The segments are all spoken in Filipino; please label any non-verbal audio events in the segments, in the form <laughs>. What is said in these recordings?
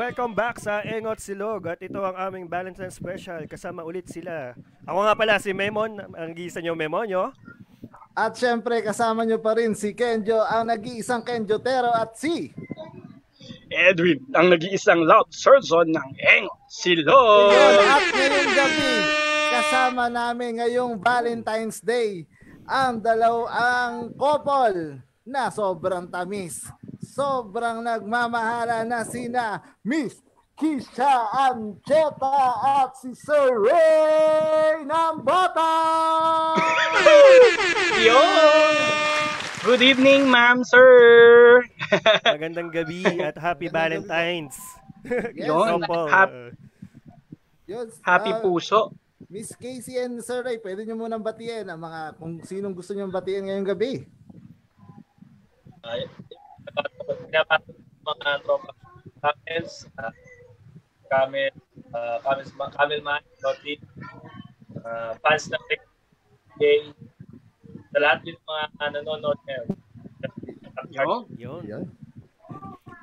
Welcome back sa Engot Silog at ito ang aming Valentine's Special. Kasama ulit sila. Ako nga pala si Memon, ang gisa nyo Memon nyo. At syempre kasama nyo pa rin si Kenjo, ang nag-iisang Kenjo Tero at si Edwin, ang nag-iisang loud surgeon ng Engot Silog. At ngayong gabi, kasama namin ngayong Valentine's Day ang dalaw ang couple na sobrang tamis. Sobrang nagmamahala na sina Miss Kisha Ancheta at si Sir Ray Nambota! <laughs> Yun! Good evening, ma'am, sir. <laughs> Magandang gabi at happy. Valentine's. Yes, Yun. Sample. Hap- Yun, Happy ah, puso. Miss Casey and Sir Ray, pwede nyo munang batiin ang mga kung sinong gusto nyo batiin ngayong gabi. ay pinapasok mga tropa Camels, uh, Camel, uh, Camels, Camel Man, Lottie, uh, fans ng Gay, sa lahat yung mga nanonood ngayon. Yun. Yun.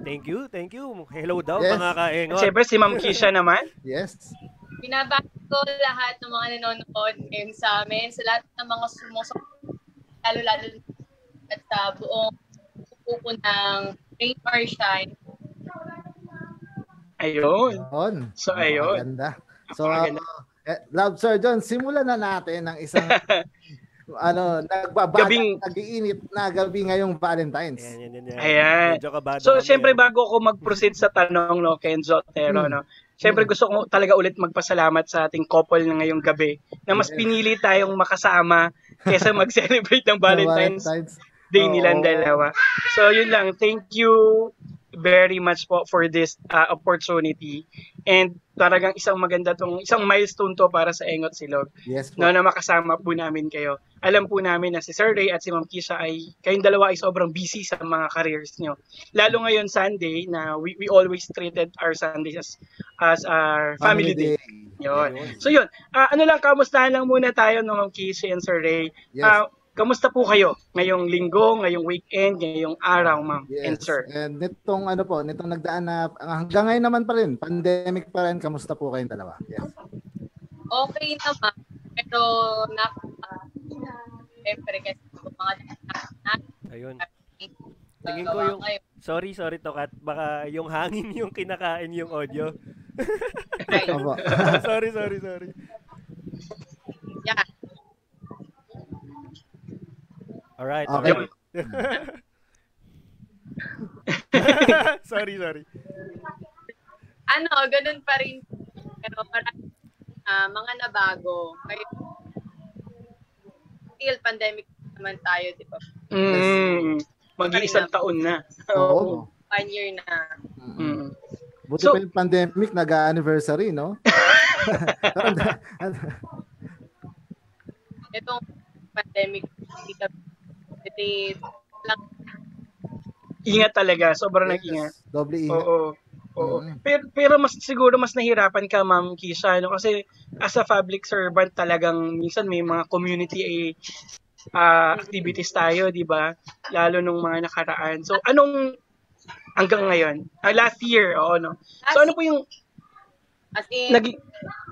Thank you, thank you. Hello daw Yes. mga kaengot. syempre, si Ma'am Kisha naman. Yes. Binabati ko lahat ng mga nanonood ngayon sa amin, sa lahat ng mga sumusuporta, lalo-lalo at sa buong pupo ng Rain or Shine. Ayun. So, ayun. Ganda. So, uh, eh, Love Sir John, simulan na natin ng isang <laughs> ano, nagbabagang Gabing- nag-iinit na gabi ngayong Valentine's. Yan, yan, yan, yan. Ayan. So, kami, syempre, ah. bago ako mag-proceed sa tanong, no, Kenzo Otero, Hmm. no, syempre gusto ko talaga ulit magpasalamat sa ating couple na ngayong gabi na mas pinili tayong makasama kesa mag-celebrate ng Valentine's Day Oo. nilang dalawa. So, yun lang. Thank you very much po for this uh, opportunity. And talagang isang maganda tong isang milestone to para sa Engot Silog Yes po. no, na makasama po namin kayo. Alam po namin na si Sir Ray at si Ma'am Kisha ay kayong dalawa ay sobrang busy sa mga careers nyo. Lalo ngayon Sunday na we, we always treated our Sundays as, as our family, day. Yun. So yun, Ah, ano lang, kamustahan lang muna tayo no, Ma'am Kisha and Sir Ray. Yes. Ah, kamusta po kayo ngayong linggo, ngayong weekend, ngayong araw, Ma'am and Yes. Sir? And nitong ano po, nitong nagdaan na hanggang ngayon naman pa rin, pandemic pa rin, kamusta po kayong dalawa? Yes. Okay naman, pero napaka siyempre kasi yung mga natin Ayun. <laughs> Tingin ko yung- ngayon. Sorry, sorry Tokat. Baka yung hangin yung kinakain yung audio. <laughs> Sorry, sorry, sorry. Yeah. Alright, Okay. okay. <laughs> sorry, sorry. ano, ganun pa rin. Pero marami ah, mga nabago. Kaya, still pandemic naman tayo, di ba? Mm, mag-iisang taon na. Oo. One year na. Mm. Buti So- pa yung pandemic, nag-anniversary, no? <laughs> Itong pandemic, hindi ka, hindi lang, Ingat talaga, sobrang Yes. nag-ingat. Doble ingat. Oo. Oo. Mm. Pero, pero mas siguro mas nahirapan ka, Ma'am Kisha, no? kasi as a public servant talagang minsan may mga community ah, activities tayo, di ba? Lalo nung mga nakaraan. So, anong hanggang ngayon? Ah, last year, oo, no? So, ano po yung as in, naging...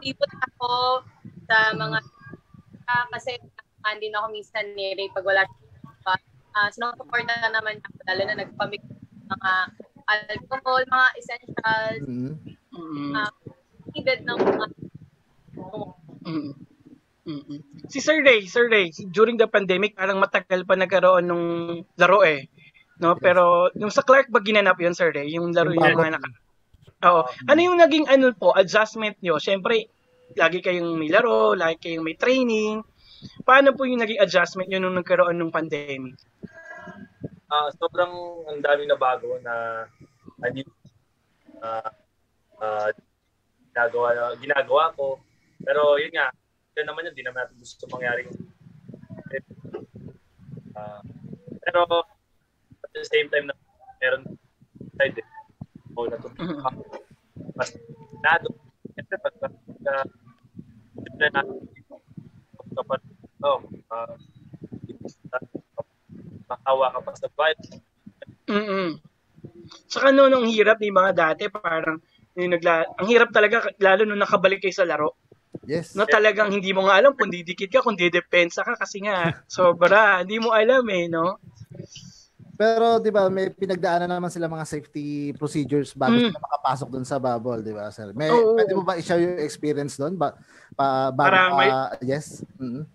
tipot ako sa mga, ah, kasi hindi na ako minsan ni Ray pag wala siya. Uh, sinusuporta na naman ako, lalo na nagpamig mga alcohol, mga essentials, Mm. Mm, Ah, needed ng mga mm, mm, mm. Si Sir Ray, Sir Ray, during the pandemic, parang matagal pa nagkaroon nung laro eh. No, Yes. pero yung sa Clark ba ginanap yun, Sir Ray? Yung laro Yung mga naka... Oo. Ano yung naging ano po, adjustment nyo? Siyempre, lagi kayong may laro, lagi kayong may training. Paano po yung naging adjustment nyo nung nagkaroon ng pandemic? Ah, sobrang ang dami na bago na hindi ah ah, ginagawa, ginagawa ko. Pero yun nga, yun naman yun, di naman natin gusto mangyari. Ah, pero at the same time na meron side eh. O natutunan ako. Mas nado. Siyempre pag pag uh, kapag oh, ah, makawa ka pa sa vibe. mm Saka no, nung hirap ni mga dati, parang yung nagla- ang hirap talaga, lalo nung nakabalik kayo sa laro. Yes. No, talagang hindi mo nga alam kung didikit ka, kung didepensa ka kasi nga, sobra, hindi mo alam eh, no? Pero 'di ba may pinagdaanan naman sila mga safety procedures bago Mm. sila makapasok doon sa bubble, 'di ba, sir? May Oo. pwede mo ba i-share yung experience doon ba pa bago Para may- pa- yes. Mhm.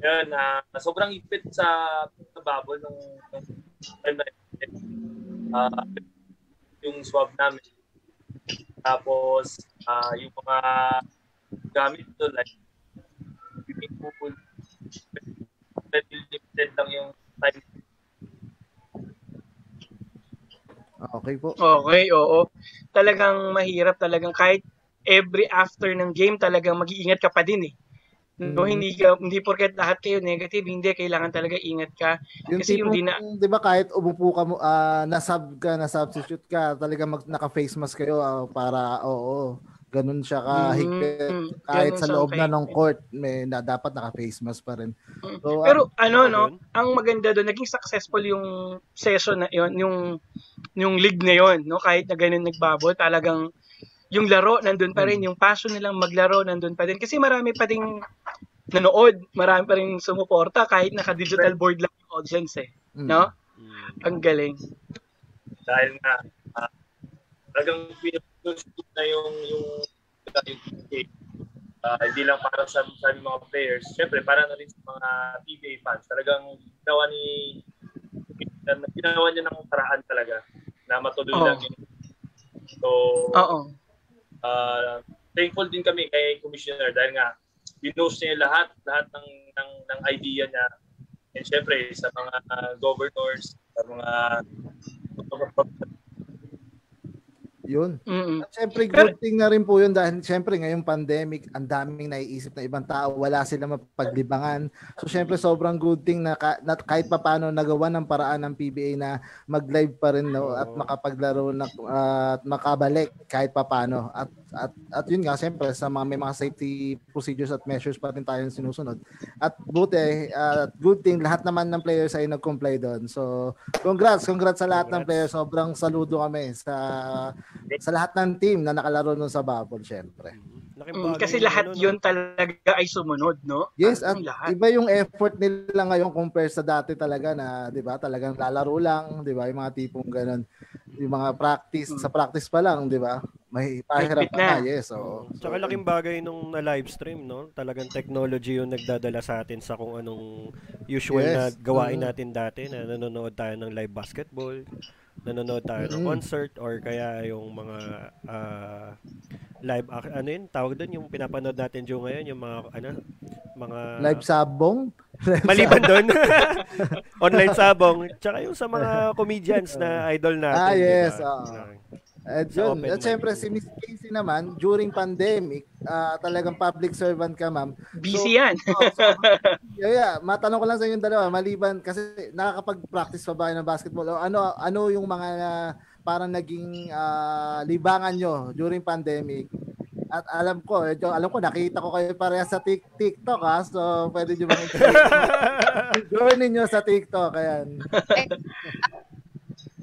Yun, na sobrang ipit sa, sa bubble nung, nung time na. Ah, yung swab namin. Tapos, ah, yung mga gamit doon, like, swimming pool, limited lang yung time. Okay po. Okay, oo. Talagang mahirap talagang kahit every after ng game talagang mag-iingat ka pa din eh. No, Mm. hindi ka hindi porket lahat kayo negative, hindi kailangan talaga ingat ka. Yung Kasi yung tipong, dina- 'di ba kahit umupo ka mo ah, na-sub ka, na-substitute ka, talaga mag naka-face mask kayo ah, para oo. Ganun siya kahigpit. Mm, kahit ganun sa loob na ng court, may na, dapat naka-face mask pa rin. So, ah, Pero ano no, ang maganda doon naging successful yung session na yon, yung yung league na yon, no? Kahit na ganun nagbabol, talagang yung laro nandun pa Hmm. rin, yung passion nilang maglaro nandun pa din kasi marami pa ding nanood, marami pa rin sumuporta kahit naka-digital board lang yung audience eh, mm. no? Mm. Ang galing. Dahil nga, ah, talagang pinag-shoot na yung, yung, yung game. Ah, hindi lang para sa, sa aming mga players. Siyempre, para na rin sa mga PBA fans. Talagang ginawa ni ginawa niya ng paraan talaga na matuloy Oo. lang yun. So, Oo. Uh, thankful din kami kay Commissioner dahil nga binost niya lahat lahat ng ng, ng idea niya. And syempre sa mga uh, governors sa mga Yun. Mm. At syempre, good thing na rin po yun dahil syempre ngayong pandemic, ang daming naiisip na ibang tao, wala sila mapaglibangan. So syempre, sobrang good thing na, ka, na kahit papano nagawa ng paraan ng PBA na mag-live pa rin no, at makapaglaro na, at makabalik kahit papano. At, at, at yun nga, syempre, sa mga, may mga safety procedures at measures pa rin tayong sinusunod. At buti, at good thing, lahat naman ng players ay nag-comply doon. So, congrats, congrats sa lahat ng Congrats. players. Sobrang saludo kami sa sa lahat ng team na nakalaro nun sa bubble, syempre. Laking Mm, Kasi yung lahat ano, no? yun talaga ay sumunod, no? Yes, at lahat. iba yung effort nila ngayon compare sa dati talaga na, 'di ba? Talagang lalaro lang, 'di ba? Yung mga tipong ganun. Yung mga practice, sa practice pa lang, 'di ba? May pahirap na. na. Yes, oo. Tsaka laking bagay nung na live stream, no? Talagang technology yung nagdadala sa atin sa kung anong usual Yes. na gawain Mm. natin dati na nanonood tayo ng live basketball, nanonood tayo ng Mm. concert or kaya yung mga ah, live ac- ano yun tawag doon yung pinapanood natin Joe ngayon yung mga ano mga Live sabong. <laughs> maliban doon <laughs> online sabong tsaka yung sa mga <laughs> comedians na idol natin Ah, yes, ba? oo. At yun, open at mic. syempre si Miss Casey naman, during pandemic, ah, talagang public servant ka, ma'am. Busy yan. Oo, so, <laughs> yeah, yeah, matanong ko lang sa inyong dalawa, maliban kasi nakakapag-practice pa ba ng basketball o ano ano yung mga ah, parang naging ah, libangan nyo during pandemic? At alam ko, medyo, alam ko nakita ko kayo pareha sa Tik TikTok ha. So pwede niyo bang <laughs> journey niyo sa TikTok ayan.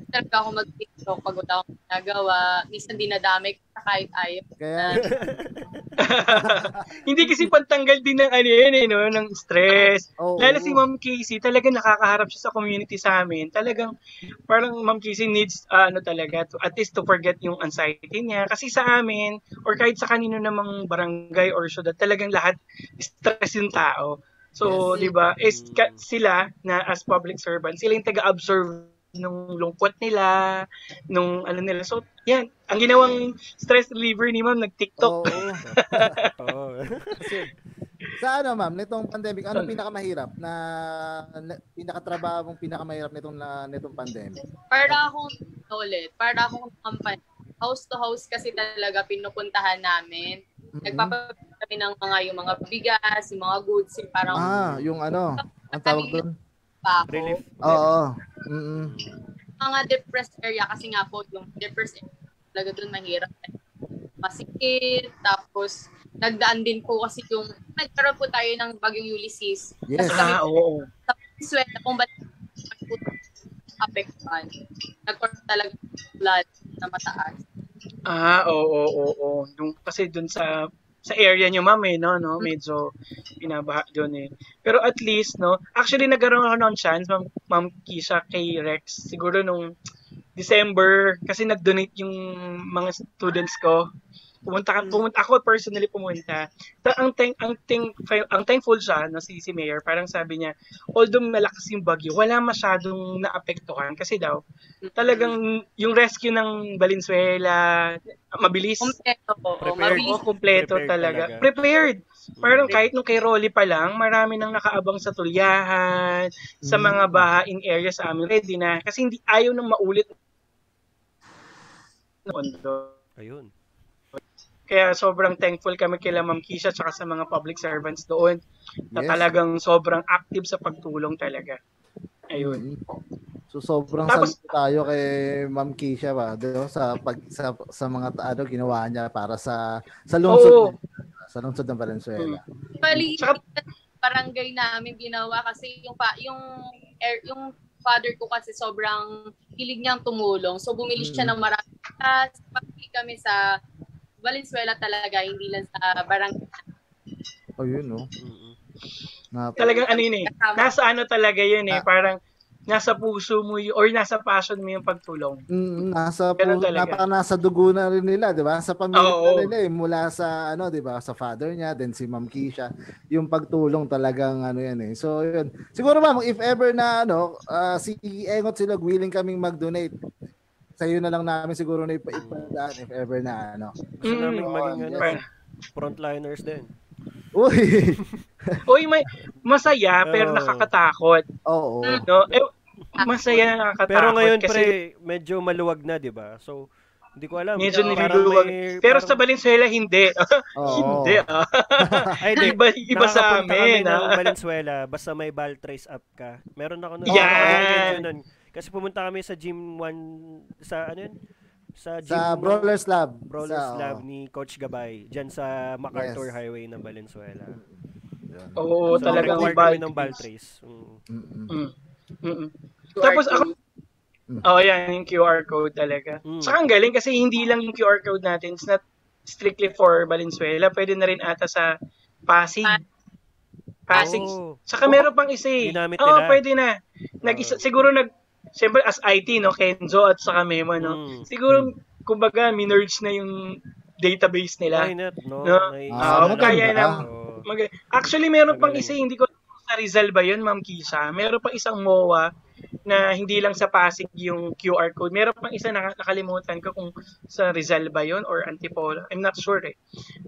Talaga ako mag-TikTok pag wala akong ginagawa. Minsan dinadamay ko sa kahit ayaw. Kaya Hindi kasi pantanggal din ng ano yun eh, no? ng stress. Oo. Lalo si Ma'am Casey, talaga nakakaharap siya sa community sa amin. Talagang parang Ma'am Casey needs ah, ano talaga to at least to forget yung anxiety niya kasi sa amin or kahit sa kanino namang barangay or syudad, talagang lahat stress yung tao. So, Yes. 'di ba? Is ka- sila na as public servants, sila yung taga-absorb nung lungkot nila, nung ano nila. So, yan. Ang ginawang stress reliever ni Ma'am, nag-TikTok. Oo. <laughs> Oo. Kasi, sa ano ma'am, nitong pandemic, ano pinakamahirap na, na pinakatrabaho mong pinakamahirap nitong na nitong pandemic? Para akong ulit, para akong company. House to house kasi talaga pinupuntahan namin. Mm-mm. Nagpapabili kami ng mga yung mga bigas, yung mga goods, yung parang Ah, yung ano, ang tawag doon? Bako. Relief. Oo. Mm. Mga depressed area kasi nga po yung depressed area talaga doon mahirap. Masikip, tapos nagdaan din po kasi yung nagkaroon po tayo ng bagyong Ulysses. Yes. Tapos kami Ah, po, oo. sa Venezuela, kung ba't apektuhan. Nagkaroon talaga ng blood na mataas. Ah, oo, oo, oo. Nung, kasi dun sa sa area nyo, ma'am, eh, no, no? Medyo pinabaha dun, eh. Pero at least, no? Actually, nagkaroon ako ng chance, ma'am, ma'am Kisha, kay Rex. Siguro nung December, kasi nag-donate yung mga students ko. Pumunta, ka- pumunta ako personally pumunta. Ta ang thank ang thank ang thankful siya no si si Mayor, parang sabi niya, although malakas yung bagyo, wala masyadong naapektuhan kasi daw talagang yung rescue ng Valenzuela mabilis. Kompleto po. Prepared. Mabilis. Oo, kumpleto Prepared talaga. talaga. Prepared. Parang kahit nung kay Rolly pa lang, marami nang nakaabang sa tulyahan, sa mga bahaing area sa amin. Ready na. Kasi hindi ayaw nang maulit. Ayun. Kaya sobrang thankful kami kila Ma'am Kisha tsaka sa mga public servants doon na Yes. talagang sobrang active sa pagtulong talaga. Ayun. So sobrang Tapos- tayo kay Ma'am Kisha ba, ba? Sa pag sa, sa mga ano ginawa niya para sa sa lungsod Oo. sa lungsod ng Valenzuela. Bali, Tsaka- barangay namin ginawa kasi yung pa, yung air, yung father ko kasi sobrang hilig niyang tumulong. So bumili siya Mm. ng marami. At pagpili kami sa Valenzuela talaga, hindi lang sa barangay. Oh, yun no. Nga, Talagang ano yun eh. Nasa ano talaga yun eh. Ah. Parang nasa puso mo y- or nasa passion mo yung pagtulong. Mm, nasa Ganun pu- talaga. napaka nasa dugo na rin nila, 'di ba? Sa pamilya Oo. nila eh, mula sa ano, 'di ba? Sa father niya, then si Ma'am Kisha, yung pagtulong talagang ano 'yan eh. So, yun. Siguro ma'am, if ever na ano, ah, si Engot sila willing kaming mag-donate. Sa iyo na lang namin siguro na ipa- ipadaan if ever na ano. Gusto Mm, namin maging ano, frontliners din. Uy. <laughs> Uy, may, masaya pero Oo. nakakatakot. Oo. No? Eh, masaya na nakakatakot. Pero ngayon kasi pre, medyo maluwag na, 'di ba? So hindi ko alam. medyo Parang niluluwag. may- Pero parang- sa Valenzuela, hindi. <laughs> Oo. hindi. Ah. <laughs> Ay, di. iba, iba sa Nakakapunta kami amin. ng ah. Valenzuela, basta may ball trace up ka. Meron ako nun. Yan! ako nag-enjoy nun. Kasi pumunta kami sa gym 1, sa ano yun? Sa gym Sa Brawlers Lab. Brawlers Sa- Lab ni Coach Gabay. Dyan sa MacArthur Yes. Highway ng Valenzuela. Oo, so, talagang nag-work ball kami ng ball trace. Mm. Mm-mm. Mm. Mm-mm. Tapos ako, Mm. oh yan, yung QR code talaga. Mm. Saka ang galing kasi hindi lang yung QR code natin, it's not strictly for Valenzuela, pwede na rin ata sa Pasig. Pasig. Oh. Saka meron pang isa eh. Ginamit Oo, nila. pwede na. Nag-isa, siguro nag, siyempre as IT, no, Kenzo at saka Memo, no. Mm. Siguro, kumbaga, minerge na yung database nila. Why not, no? No? May- Ah, Oo, kaya maganda. na. Oo. Mag- Actually, meron pang isa, hindi ko sa Rizal ba yun, Ma'am Kisha. Meron pang isang MOA na hindi lang sa Pasig yung QR code. Meron pang isa na nakalimutan ko kung sa Rizal ba yun or Antipolo. I'm not sure eh.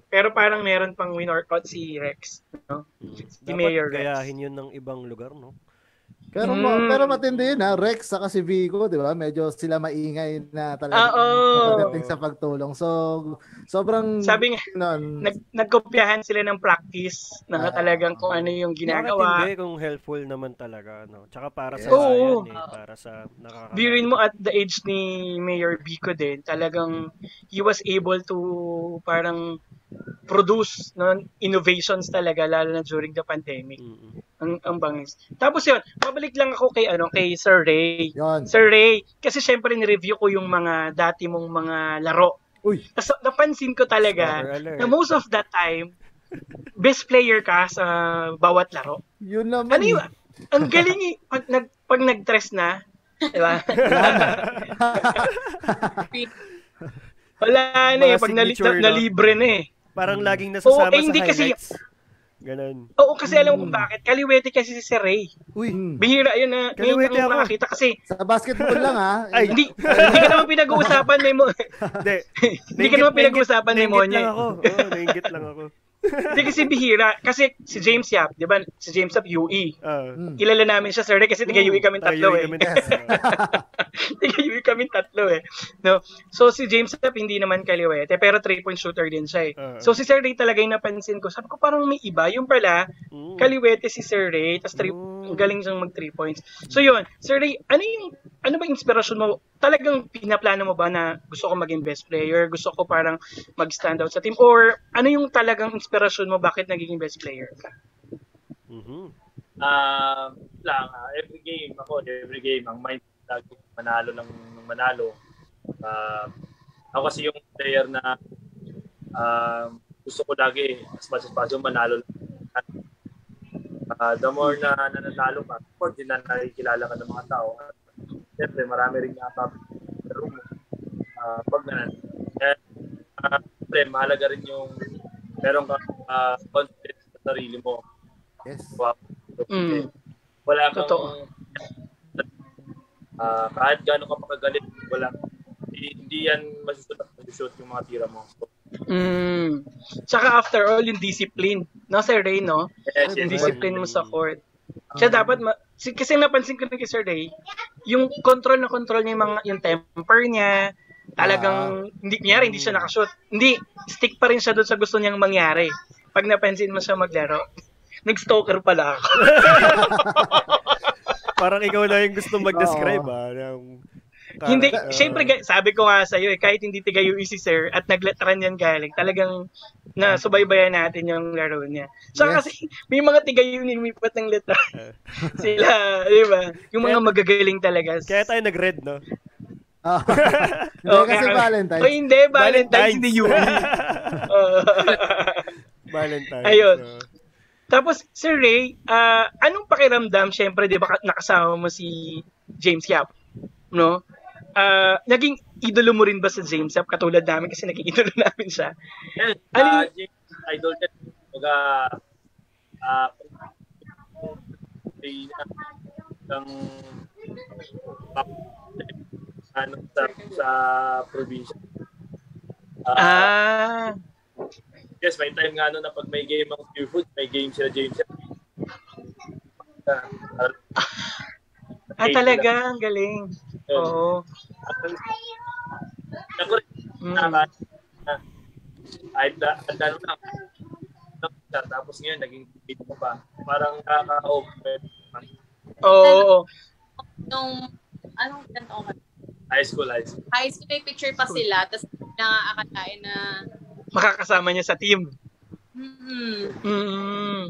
Pero parang meron pang winorkout si Rex. No? Mm. Si Dapat Mayor Rex. gayahin yun ng ibang lugar, no? Pero Mm. pero matindi yun ha, Rex saka si Vico, 'di ba? Medyo sila maingay na talaga Ah, oo. pagdating sa pagtulong. So sobrang Sabi nga, nun, nag, nagkopyahan sila ng practice na Ah. talagang kung ano yung ginagawa. hindi kung helpful naman talaga, no? Tsaka para sa Yes. Oo. bayan, eh, para sa nakaka Birin mo at the age ni Mayor Bico din, talagang he was able to parang produce no, innovations talaga lalo na during the pandemic. Mm-mm. Ang, ang bangis. Tapos yun, pabalik lang ako kay ano kay Sir Ray. yon. Sir Ray, kasi syempre ni-review ko yung mga dati mong mga laro. Uy, Tapos napansin ko talaga na most of that time, best player ka sa bawat laro. yun naman. Ano yun? Ang galing eh. Pag, nag, pag nag-dress na, di ba? Wala na eh. Pag nali, na, nalibre na eh. Parang laging nasasama Oo, eh, hindi sa kasi- highlights. Ganon. Oo, kasi alam mo kung bakit. Kaliwete kasi si Sir Ray. Uy, Hmm. Bihira yun na. Ngayon Kaliwete ko ako. nakakita kasi Sa basketball lang ha. Ay, hindi, hindi ka naman pinag-uusapan ni mo. hindi. <laughs> Hindi ka naman pinag-uusapan ni Nainggit Monya. lang ako. Oo, nainggit lang ako. Hindi kasi bihira. Kasi si James Yap, di ba? Si James Yap, UE. Ah. Hmm. Kilala namin siya, Sir Ray, kasi tiga UE kami Tayo tatlo eh. kami tatlo. <laughs> Tiga UE kami tatlo eh. No? So si James Yap hindi naman kaliwete, pero three-point shooter din siya eh. Ah. So si Sir Ray talaga yung napansin ko. Sabi ko parang may iba. Yung pala, Mm. kaliwete si Sir Ray, tapos three, Mm. ang galing siyang mag three points. So yun, Sir Ray, ano yung, ano ba inspirasyon mo? Talagang pinaplano mo ba na gusto ko maging best player? Gusto ko parang mag-stand out sa team? Or ano yung talagang inspirasyon mo bakit naging best player ka? Mhm. Um, lang, ah, every game ako, every game, ang mind lagi manalo lang ng manalo. Uh, ako kasi yung player na uh, gusto ko lagi as much as possible manalo lang. Uh, the more na nananalo ka, of course, din na nakikilala ka ng mga tao. At siyempre, marami rin room mo. Uh, pag nanan. Kaya, uh, siyempre, mahalaga rin yung meron ka uh, confidence sa sarili mo. Yes. Wow. Mm. Wala kang Totoo. uh, kahit gaano ka makagalit, wala hindi, hindi yan masusunod shoot yung mga tira mo. So, Mm. Tsaka after all, yung discipline. No, Sir Ray, no? yes, Yung yes, discipline mo sa court. Ah. Siya dapat, ma- si- kasi napansin ko rin kay Sir Ray, yung control na control niya yung, mga, yung temper niya, talagang, hindi, kunyari, hindi siya nakashoot. Hindi, stick pa rin siya doon sa gusto niyang mangyari. Pag napansin mo siya maglaro, <laughs> nag-stalker pala ako. <laughs> Parang ikaw na yung gusto mag-describe ah. Ng, hindi, Ah, syempre, ga- sabi ko nga sa'yo, eh, kahit hindi tiga UEC, sir, at nagletran yan galing, talagang nasubaybayan natin yung laro niya. So, Yes. kasi may mga tiga lumipat ng letra. <laughs> Sila, di ba? Yung mga Kaya- magagaling talaga. Kaya tayo nag-red, no? Ah. <laughs> Oh, kasi kaya- Valentine's. Oh, hindi, Valentine's, hindi UE. <laughs> Oo. Valentine's. Ayun. so. Tapos, Sir Ray, ah, anong pakiramdam? Siyempre, di ba ka- nakasama mo si James Yap? No? Ah, naging idolo mo rin ba sa James Yap? Katulad namin kasi naging idolo <laughs> namin siya. Yes, Ano uh, James, idol ka. Baga, ah, ay, ang ano sa sa probinsya. Ah, Ah, yes, may time nga ano na pag may game ang Pure Food, may game sila James. Ah, ah talaga, ang galing. Oo. Ako rin, Mm. ah, ay, lang. siya, Tapos ngayon, naging teammate mo pa. Parang nakaka-open. Oo. oo. Nung, anong ganito ka? High school, high school. High school, may picture pa sila, tapos nakakakalain na, Makakasama niya sa team. hmm, Mm.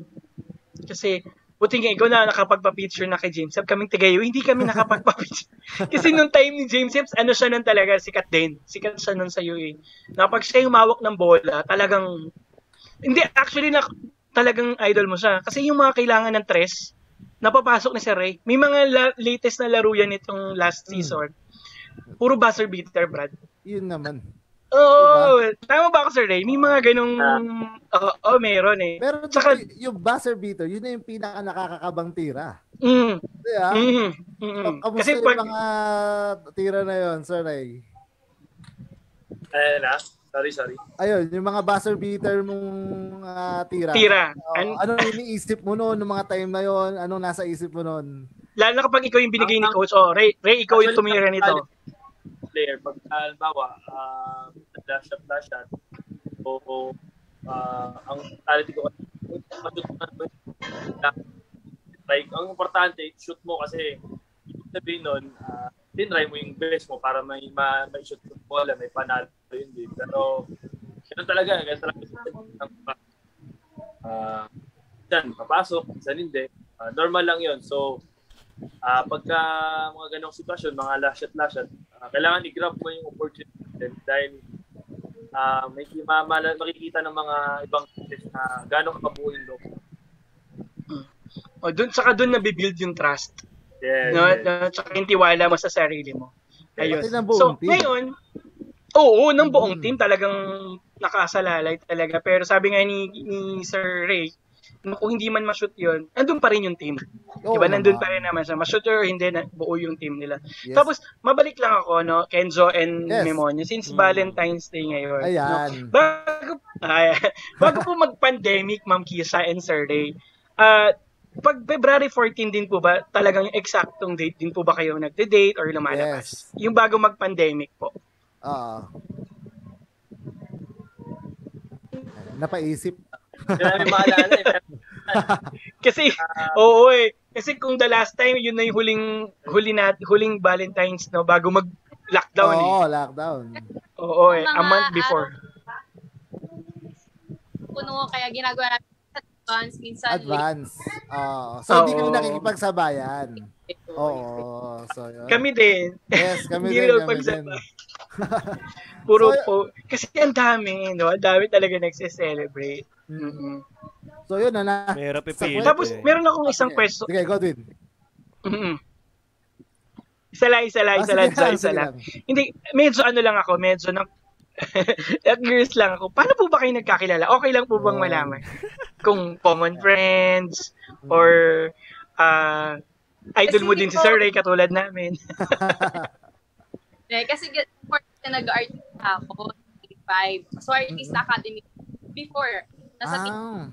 Kasi, buti nga ikaw na nakapagpa-picture na kay James Yap. Kaming tigayo, hindi kami nakapagpa-picture. <laughs> Kasi nung time ni James Yap, ano siya nun talaga, sikat din. Sikat siya nun sa UE. Na pag siya yung mawak ng bola, talagang, hindi, actually, na, talagang idol mo siya. Kasi yung mga kailangan ng tres, napapasok ni Sir Ray. May mga la- latest na laro yan itong last season. Puro buzzer beater, Brad. Yun naman. Oo, tama ba ako, Sir Ray? May mga ganong, oo, oh, meron eh. Pero Tsaka- y- yung buzzer beater, yun na yung pinaka nakakakabang tira. Mm, Di ba? mm, mm. Kamusta Kasi yung pag, mga tira na yon, Sir Ray? Eh, na? Sorry, sorry. Ayun, yung mga buzzer beater mong ah, tira. Tira. Oo, An- ano iniisip mo noon, nung mga time na yon? Anong nasa isip mo noon? lalo na kapag ikaw yung binigay ni coach, oh, Ray, Ray ikaw yung tumira nito. Player, pag halimbawa, uh, flash shot, flash shot, o uh, ang mentality ko, matutunan mo like, ang importante, shoot mo kasi ibig sabihin nun, uh, tinry mo yung best mo para may ma, may shoot yung bola, may panalo yun din. Pero, ganun talaga, ganun talaga. Uh, dyan, papasok, minsan hindi. Uh, normal lang yun. So, Ah, pagka mga ganong sitwasyon, mga last ah, kailangan i-grab mo yung opportunity din dahil ah, may ma- ma- makikita ng mga ibang coaches na gano'ng kabuo yung loob. O, dun, saka dun nabibuild yung trust. Yes, No, yes. no, saka yung tiwala mo sa sarili mo. Ayun. So, team. ngayon, oo, ng buong Mm. team talagang nakasalalay talaga. Pero sabi nga ni, ni Sir Ray, na kung hindi man ma-shoot yun, nandun pa rin yung team. Oo diba? Nandun pa rin naman siya. Ma-shoot or hindi, na, buo yung team nila. Yes. Tapos, mabalik lang ako, no, Kenzo and Yes. Memonia, since Mm. Valentine's Day ngayon. Ayan. No, bago, ay, <laughs> bago po mag-pandemic, Ma'am Kisa and Sir Ray, ah, pag February 14 din po ba, talagang yung eksaktong date din po ba kayo nagde-date or lumalabas? Yes. Yung bago mag-pandemic po. Oo. Napaisip. Hindi namin maalala eh. <laughs> Kasi, oo eh. Kasi kung the last time, yun na yung huling, huli na, huling Valentine's, no, bago mag-lockdown eh. Oo, lockdown. Oo eh, a Mga month before. puno, kaya ginagawa namin sa advance, minsan Advance. Oo. so, hindi kami Oo. nakikipagsabayan. Oo. So, yun. Kami din. Yes, kami <laughs> din. Kami din. <laughs> Puro <laughs> So, po. Kasi ang dami, no? Ang dami talaga nagse-celebrate. Mm. Mm-mm. So, yun na na. Ipilit. kwento- Tapos, eh. meron akong isang question. Sige, Godwin. Mm-mm. Isa lang, isa lang, Ah, isa lang, isa, lang. Hindi, medyo ano lang ako, medyo na <laughs> curious lang ako. Paano po ba kayo nagkakilala? Okay lang po bang Oh. malaman? Kung <laughs> common friends or ah idol Kasi mo din si Sir Ray katulad namin. <laughs> Eh, kasi before na nag-artist ako, 5. So, artist academy before. Nasa Ah.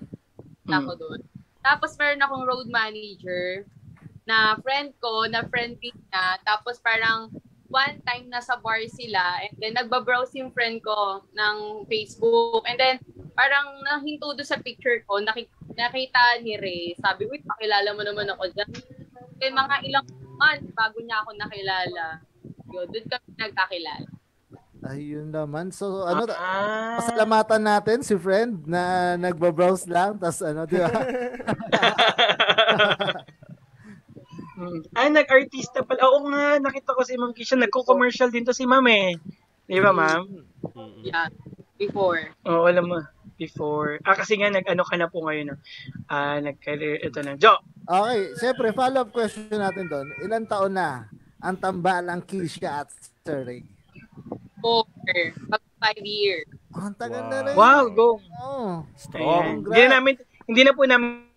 na ako doon. Tapos meron akong road manager na friend ko, na friend din niya. Tapos parang one time nasa bar sila and then nagbabrowse yung friend ko ng Facebook and then parang nahinto doon sa picture ko, nakita, nakita ni Ray. Sabi, wait, pakilala mo naman ako dyan. Then mga ilang months bago niya ako nakilala. Yun, doon kami nagkakilala. Ayun naman. So, ano, Ah. pasalamatan natin si friend na nagbabrowse lang. Tapos ano, di ba? <laughs> Ah, nag-artista pala. Oo nga, nakita ko si Ma'am Kisha. Nagko-commercial din to si Ma'am eh. Di ba, Ma'am? Mm-mm. Yeah, before. Oo, alam mo. Before. Ah, kasi nga, nag-ano ka na po ngayon. no? Ah, nag-career. Ito na. Jo! Okay, syempre, follow-up question natin doon. Ilan taon na ang tambalang Kisha at Sir Ray? Four. Mag five years. Oh, ang tagal Wow. na rin. Wow, go! Oh. Strong. Hindi na namin, hindi na po namin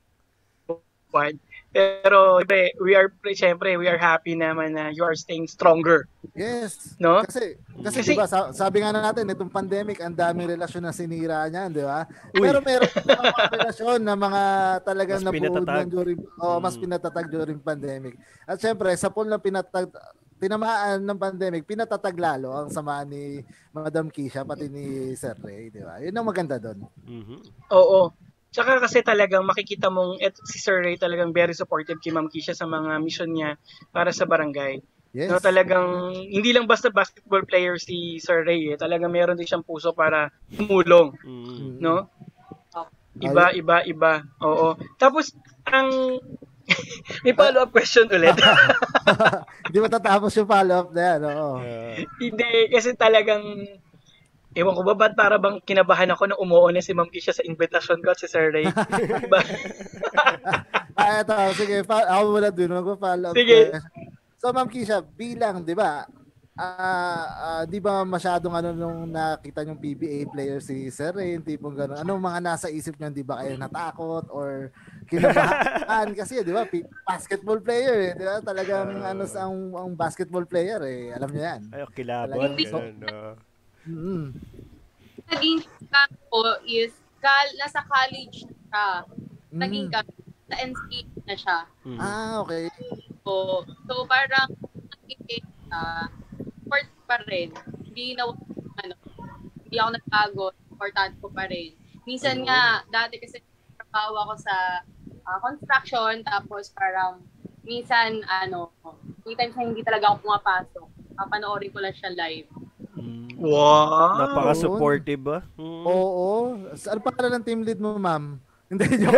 pero siyempre, we are siyempre we are happy naman na you are staying stronger, Yes. no? Kasi, kasi, Kasi- di ba, sa- sabi nga na natin, itong pandemic, ang daming relasyon na sinira niyan, di ba? Pero meron mga relasyon na mga talagang Mas nabuod pinatatag. lang during, oh, mas Mm. pinatatag during pandemic. At syempre, sa pool na pinatag, tinamaan ng pandemic, pinatatag lalo ang sama ni Madam Kisha, pati ni Sir Ray, di ba? Yun ang maganda doon. Mhm. Oo. Tsaka kasi talagang makikita mong et, si Sir Ray talagang very supportive kay Ma'am Kisha sa mga mission niya para sa barangay. Yes. No, talagang hindi lang basta basketball player si Sir Ray eh. Talagang meron din siyang puso para tumulong, Mm. Mm. no? Iba, iba, iba. Oo. Tapos, ang... <laughs> May follow-up question ulit. <laughs> <laughs> Hindi matatapos yung follow-up na yan, oo. Ah, Hindi, kasi talagang... Ewan ko ba, ba't para bang kinabahan ako na umuo na si Ma'am Kisha sa invitation ko at si Sir Ray? diba? Ah, eto, sige, ako muna dun, magpa-follow up. Sige. So, Ma'am Kisha, bilang, di ba, ah ah, di ba masyadong ano nung nakita yung PBA player si Sir Ray, tipong gano'n, anong mga nasa isip niyo, di ba kayo natakot or kinabahan? <laughs> Kasi, di ba, pi- basketball player, eh, di ba, talagang ano sa ang, ang basketball player, eh, alam niyo yan. Ay, kilabot. Ganun, no? Mm. Naging camp ko is, kal nasa college siya. Mm. Naging camp, sa NCA na siya. Mhm. Ah, okay. So, so parang, naging uh, sport pa rin. Hindi na, ano, hindi ako nagbago, important ko pa rin. Minsan nga, dati kasi trabaho ako sa ah, construction, tapos parang, minsan, ano, may times na hindi talaga ako pumapasok. Papanoorin ko lang siya live. Mm. Wow! Napaka-supportive ba? Mm. Oo. Sa- Ano pa ng team lead mo, ma'am? <laughs> Hindi, joke. <laughs>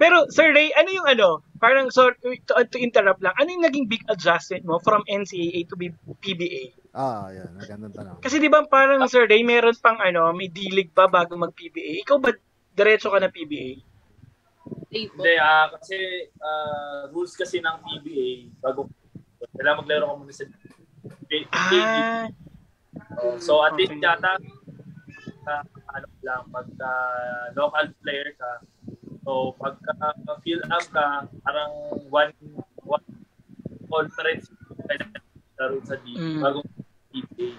Pero, Sir Ray, ano yung ano? Parang, sorry, to, to interrupt lang. Ano yung naging big adjustment mo from NCAA to B- PBA? Ah, yan. Magandang tanong. Kasi di ba parang, Sir Ray, meron pang ano, may D-League pa bago mag-PBA. Ikaw ba, diretso ka na PBA? Hindi, ah, kasi ah, rules kasi ng PBA, bago kailangan maglaro ka muna sa PBA. Ah, Oh, so at least Okay. yata, ah, ano lang, pagka local player ka, so pagka fill up ka, parang one, one conference kailangan laro sa D, Mm. bago PBA.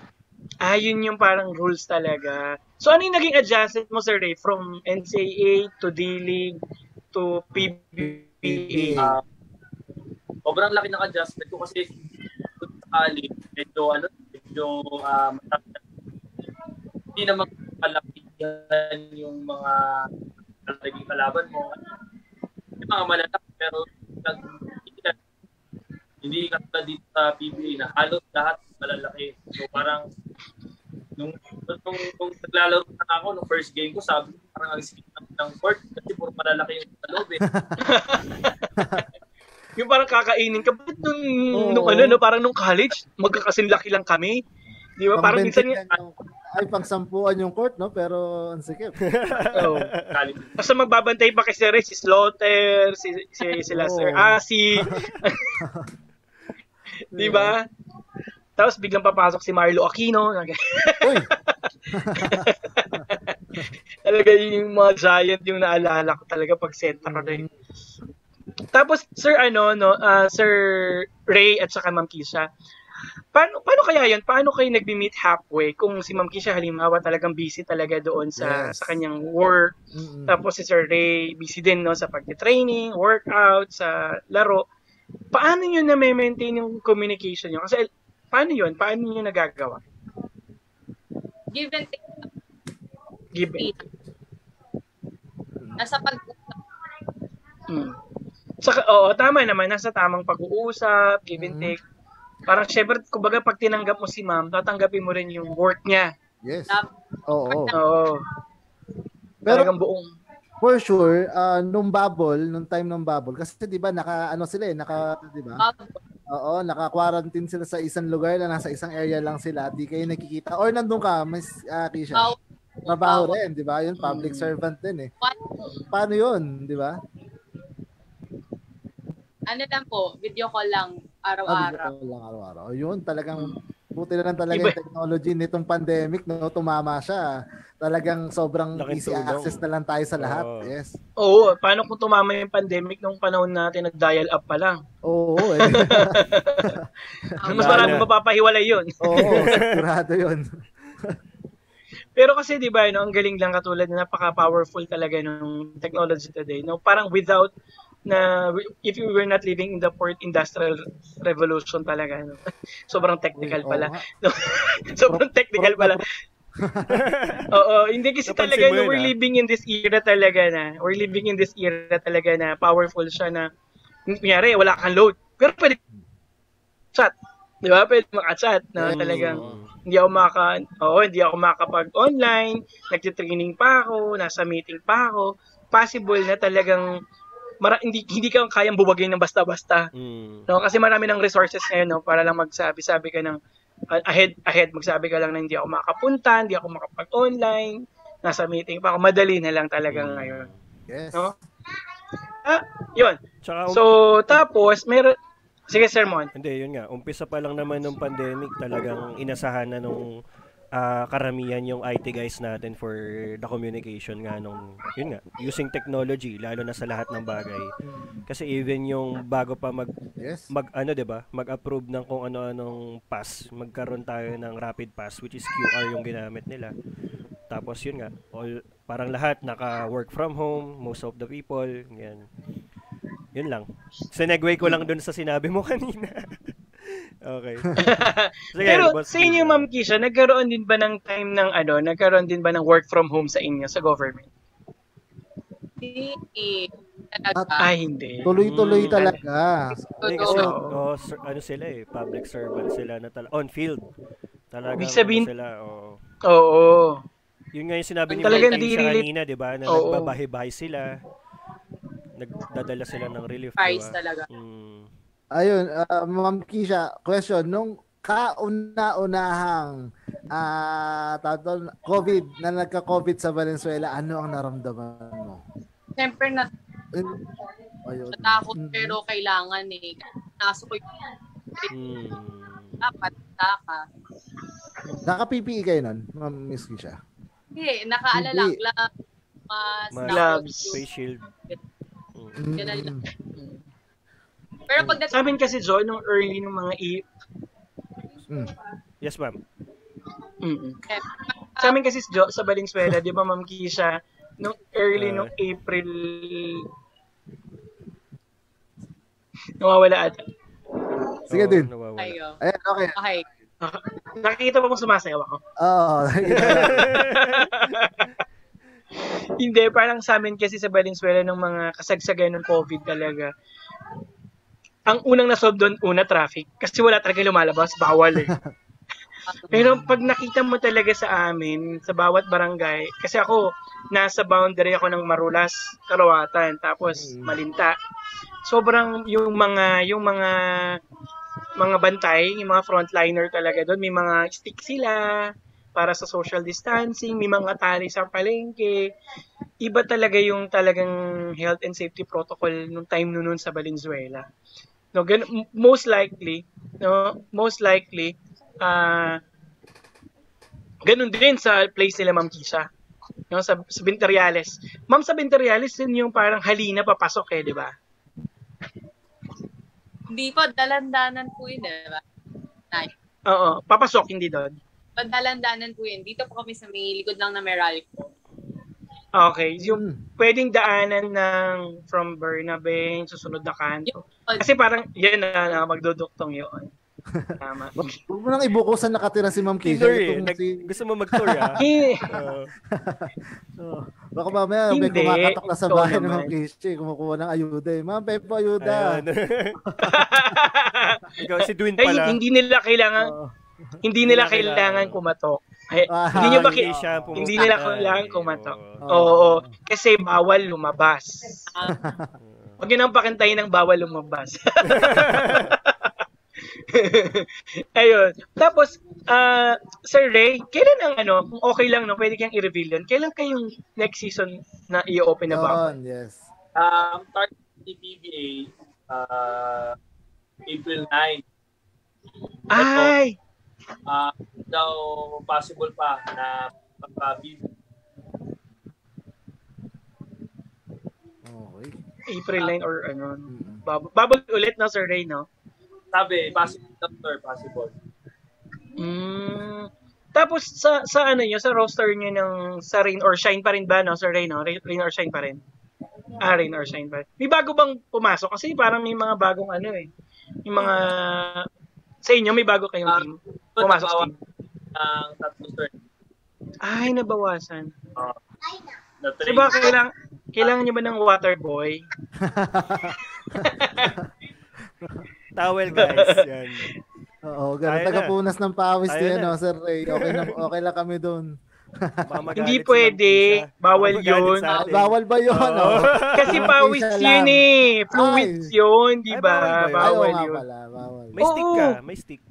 ah, yun yung parang rules talaga. So, ano yung naging adjustment mo, Sir Ray, from NCAA to D-League to PBA? Ah, sobrang laki ng adjustment ko kasi college, medyo ano, medyo uh, hindi naman kalakihan yung mga naging kalaban mo. Yung mga malalaki pero hindi ka dito sa PBA na halos lahat malalaki. So parang nung nung, nung naglalaro na ako nung first game ko, sabi ko parang ang skip ng, court kasi puro malalaki yung loob eh. <laughs> Yung parang kakainin ka. Ba't nung, Oo. nung ano, no, parang nung college, magkakasinlaki lang kami. Di ba? Parang minsan, Pang 20 yung- ay pang sampuan yung court, no? Pero ang sikip. <laughs> oh, basta magbabantay pa kay Sir Ray, si Slaughter, si, si, sila Oo. Sir Asi. <laughs> Di ba? Tapos biglang papasok si Marlo Aquino. Uy, <laughs> talaga yung mga giant yung naalala ko talaga pag center na yun. Tapos Sir ano no, ah, Sir Ray at saka Ma'am Kisha. Paano paano kaya 'yon? Paano kayo nagbi-meet halfway kung si Ma'am Kisha halimbawa talagang busy talaga doon sa Yes. sa kanyang work. mm-mm. Tapos si Sir Ray busy din no sa pagte-training, workout, sa laro. Paano niyo na maintain yung communication niyo? Kasi paano 'yon? Paano niyo nagagawa? Give and take. Give and Nasa pag Mm. Saka, oo, tama naman. Nasa tamang pag-uusap, give and Mhm. take. Parang syempre, kumbaga pag tinanggap mo si ma'am, tatanggapin mo rin yung work niya. Yes. Tap- Oo. Oo. Pero Talagang buong. for sure, ah, nung bubble, nung time ng bubble, kasi 'di ba naka ano sila eh, naka 'di ba? Oo, naka-quarantine sila sa isang lugar na nasa isang area lang sila. Di kayo nakikita. Or nandun ka, Miss uh, Kisha. baw- Trabaho rin, 'di ba? Yun public Mm. servant din eh. What? Paano 'yun, 'di ba? ano lang po, video call lang Ah, araw-araw. video lang araw-araw. Yun, talagang buti na lang talaga Iba- yung technology nitong pandemic, no? Tumama siya. Talagang sobrang Laking easy tulong. access na lang tayo sa lahat. Oo. Yes. Oo, paano kung tumama yung pandemic nung panahon natin, nag-dial up pa lang? Oo, eh. <laughs> Mas na. mapapahiwalay yun. <laughs> Oo, sigurado 'yun. Pero kasi 'di ba, no, ang galing lang katulad na napaka-powerful talaga ng technology today. No, parang without na if you were not living in the fourth industrial revolution talaga, no. <laughs> Sobrang technical pala. <laughs> No, <laughs> sobrang technical pala. Oo, hindi kasi Napansin talaga no, we're ah. living in this era talaga na. We're living in this era talaga na powerful siya na kunyari wala kang load. Pero pwede chat. Di ba? Pwede maka-chat na talagang Mm. hindi ako maka oo, hindi ako makapag-online, nagte-training pa ako, nasa meeting pa ako. Possible na talagang mara, hindi hindi ka kayang buwagin ng basta-basta. Mm. No, kasi marami ng resources ngayon no para lang magsabi-sabi ka ng uh, ahead ahead magsabi ka lang na hindi ako makapunta, hindi ako makapag-online, nasa meeting pa ako. Madali na lang talaga Mm. ngayon. Yes. No? Ah, 'yun. Tsaka, um- So, tapos meron Sige, Sermon. Hindi, yun nga. Umpisa pa lang naman ng pandemic, talagang inasahan na nung ah, karamihan yung IT guys natin for the communication nga nung, yun nga, using technology, lalo na sa lahat ng bagay. Kasi even yung bago pa mag, Yes. mag ano ba mag-approve ng kung ano-anong pass magkaroon tayo ng rapid pass which is QR yung ginamit nila tapos yun nga all, parang lahat naka work from home most of the people yan yun lang sinegway ko lang dun sa sinabi mo <laughs> kanina okay <laughs> Sige, Pero boss, sa inyo. Ma'am Kisha, nagkaroon din ba ng time ng ano, nagkaroon din ba ng work from home sa inyo sa government? Hindi. Talaga. Ay, hindi. Tuloy-tuloy Mm, talaga. Hindi, kasi Oo. oh, sir- ano sila eh public servant sila na tala- on field talaga Ibig sabihin- sila oo Oo. Yun nga yung sinabi ni relate- kanina, di ba? Na Oo. nagbabahay-bahay sila. Nagdadala sila ng relief, Price ba? talaga. Mm. Ayun, ah, Ma'am Kisha, question. Nung kauna-unahang ah tawag doon, COVID, na nagka-COVID sa Valenzuela, ano ang naramdaman mo? Siyempre nat- Ayun. natakot Mhm. pero kailangan eh. Naso ko yung Mm. dapat taka. Naka-PPE kayo nun, Ma'am Miss Kisha? Hindi, nakaalala Hindi. lang. Mas, Mas- Gloves. Face shield. Mm. Ganun lang. Mm. Pero pag Sa amin kasi, Jo, nung early nung mga i- Mm. Yes, ma'am. Mm-mm. Sa amin kasi, Jo, sa Valenzuela, di ba, Ma'am Kisha, nung early Ah. nung April, nawawala ata. Sige Oo, din. nawawala. Ayo. Ayan, okay. Okay. Nakikita ba kung sumasayaw ako? Oo. <laughs> Hindi, parang sa amin kasi sa Valenzuela ng mga kasagsagan ng COVID talaga. Ang unang nasolve doon, una, traffic. Kasi wala talaga lumalabas, bawal eh. <laughs> Pero pag nakita mo talaga sa amin, sa bawat barangay, kasi ako, nasa boundary ako ng Marulas, Karawatan, tapos Mm. Malinta. Sobrang yung mga, yung mga, mga bantay, yung mga frontliner talaga doon, may mga stick sila para sa social distancing, may mga tali sa palengke. Iba talaga yung talagang health and safety protocol nung time nun sa Valenzuela. No, gan- most likely, no, most likely, ah ganun din sa place nila Ma'am Kisha. No, sa, sa Binteriales. Ma'am, sa Binteriales, yun yung parang halina papasok eh, di ba? Hindi po, dalandanan po yun, di ba? Nay. Oo, papasok, hindi doon. Padalandanan po yun. Dito po kami sa may likod lang na Meralco. Okay, yung Hmm. pwedeng daanan ng from Bernabé, susunod na kanto. Kasi parang, yan na, na magduduktong yun. Tama. <laughs> Wag wag mo nang ibukusan nakatira si Ma'am Kisha. Eh. Nag- si- gusto mo mag-tour ah? <laughs> Eh, <laughs> Oo. Oh, baka mamaya may kumakatok na sa bahay ng. Ma'am Kisha, eh, kumukuha ng ayuda eh. Ma'am, Pepo, ayuda. Ikaw si Dwin ay, pala. hindi nila kailangan, Oo. hindi nila kailangan. kumatok. Ay, Ah, hindi nyo ba hindi siya hindi nila kailangan kumatok. oo. Oo, oo. kasi bawal lumabas. Ah, <laughs> Huwag yun ang pakintayin ng bawal lumabas. <laughs> Ayun. Tapos, ah Sir Ray, kailan ang ano, kung okay lang, no, pwede kang i-reveal yun, kailan kayong next season na i-open na ba? Yun, yes. Um, target ni PBA, uh, April 9. Ay! Uh, daw possible pa na magpa-bid. Okay. April 9 or ano. Bab- Bubble ulit na Sir Ray, no? Sabi, possible doctor, possible. Mm. Tapos sa sa ano niyo, sa roster niyo ng sa Rain or Shine pa rin ba no, Sir Ray, no? Rain, Rain or Shine pa rin. Ah, Rain or Shine pa rin. May bago bang pumasok? Kasi parang may mga bagong ano eh. Yung mga sa inyo may bago kayong Ah, team. Pumasok sa team. Ang tatlo sir. Ay, nabawasan. Uh, na Di ba kailangan kailangan niyo ba ng water boy? <laughs> Towel guys. <laughs> Yan. Oo, ganun. Tagapunas ng pawis din, no, Sir Ray. Okay, na, okay lang kami doon. Hindi pwede. Bawal yun. Bawal ba yun? Oh? Kasi pawis yun eh. Fluids yun, di Ay, ba? bawal ba? Ayaw Bawal yun. pala, bawal. May stick Oo. ka. May stick.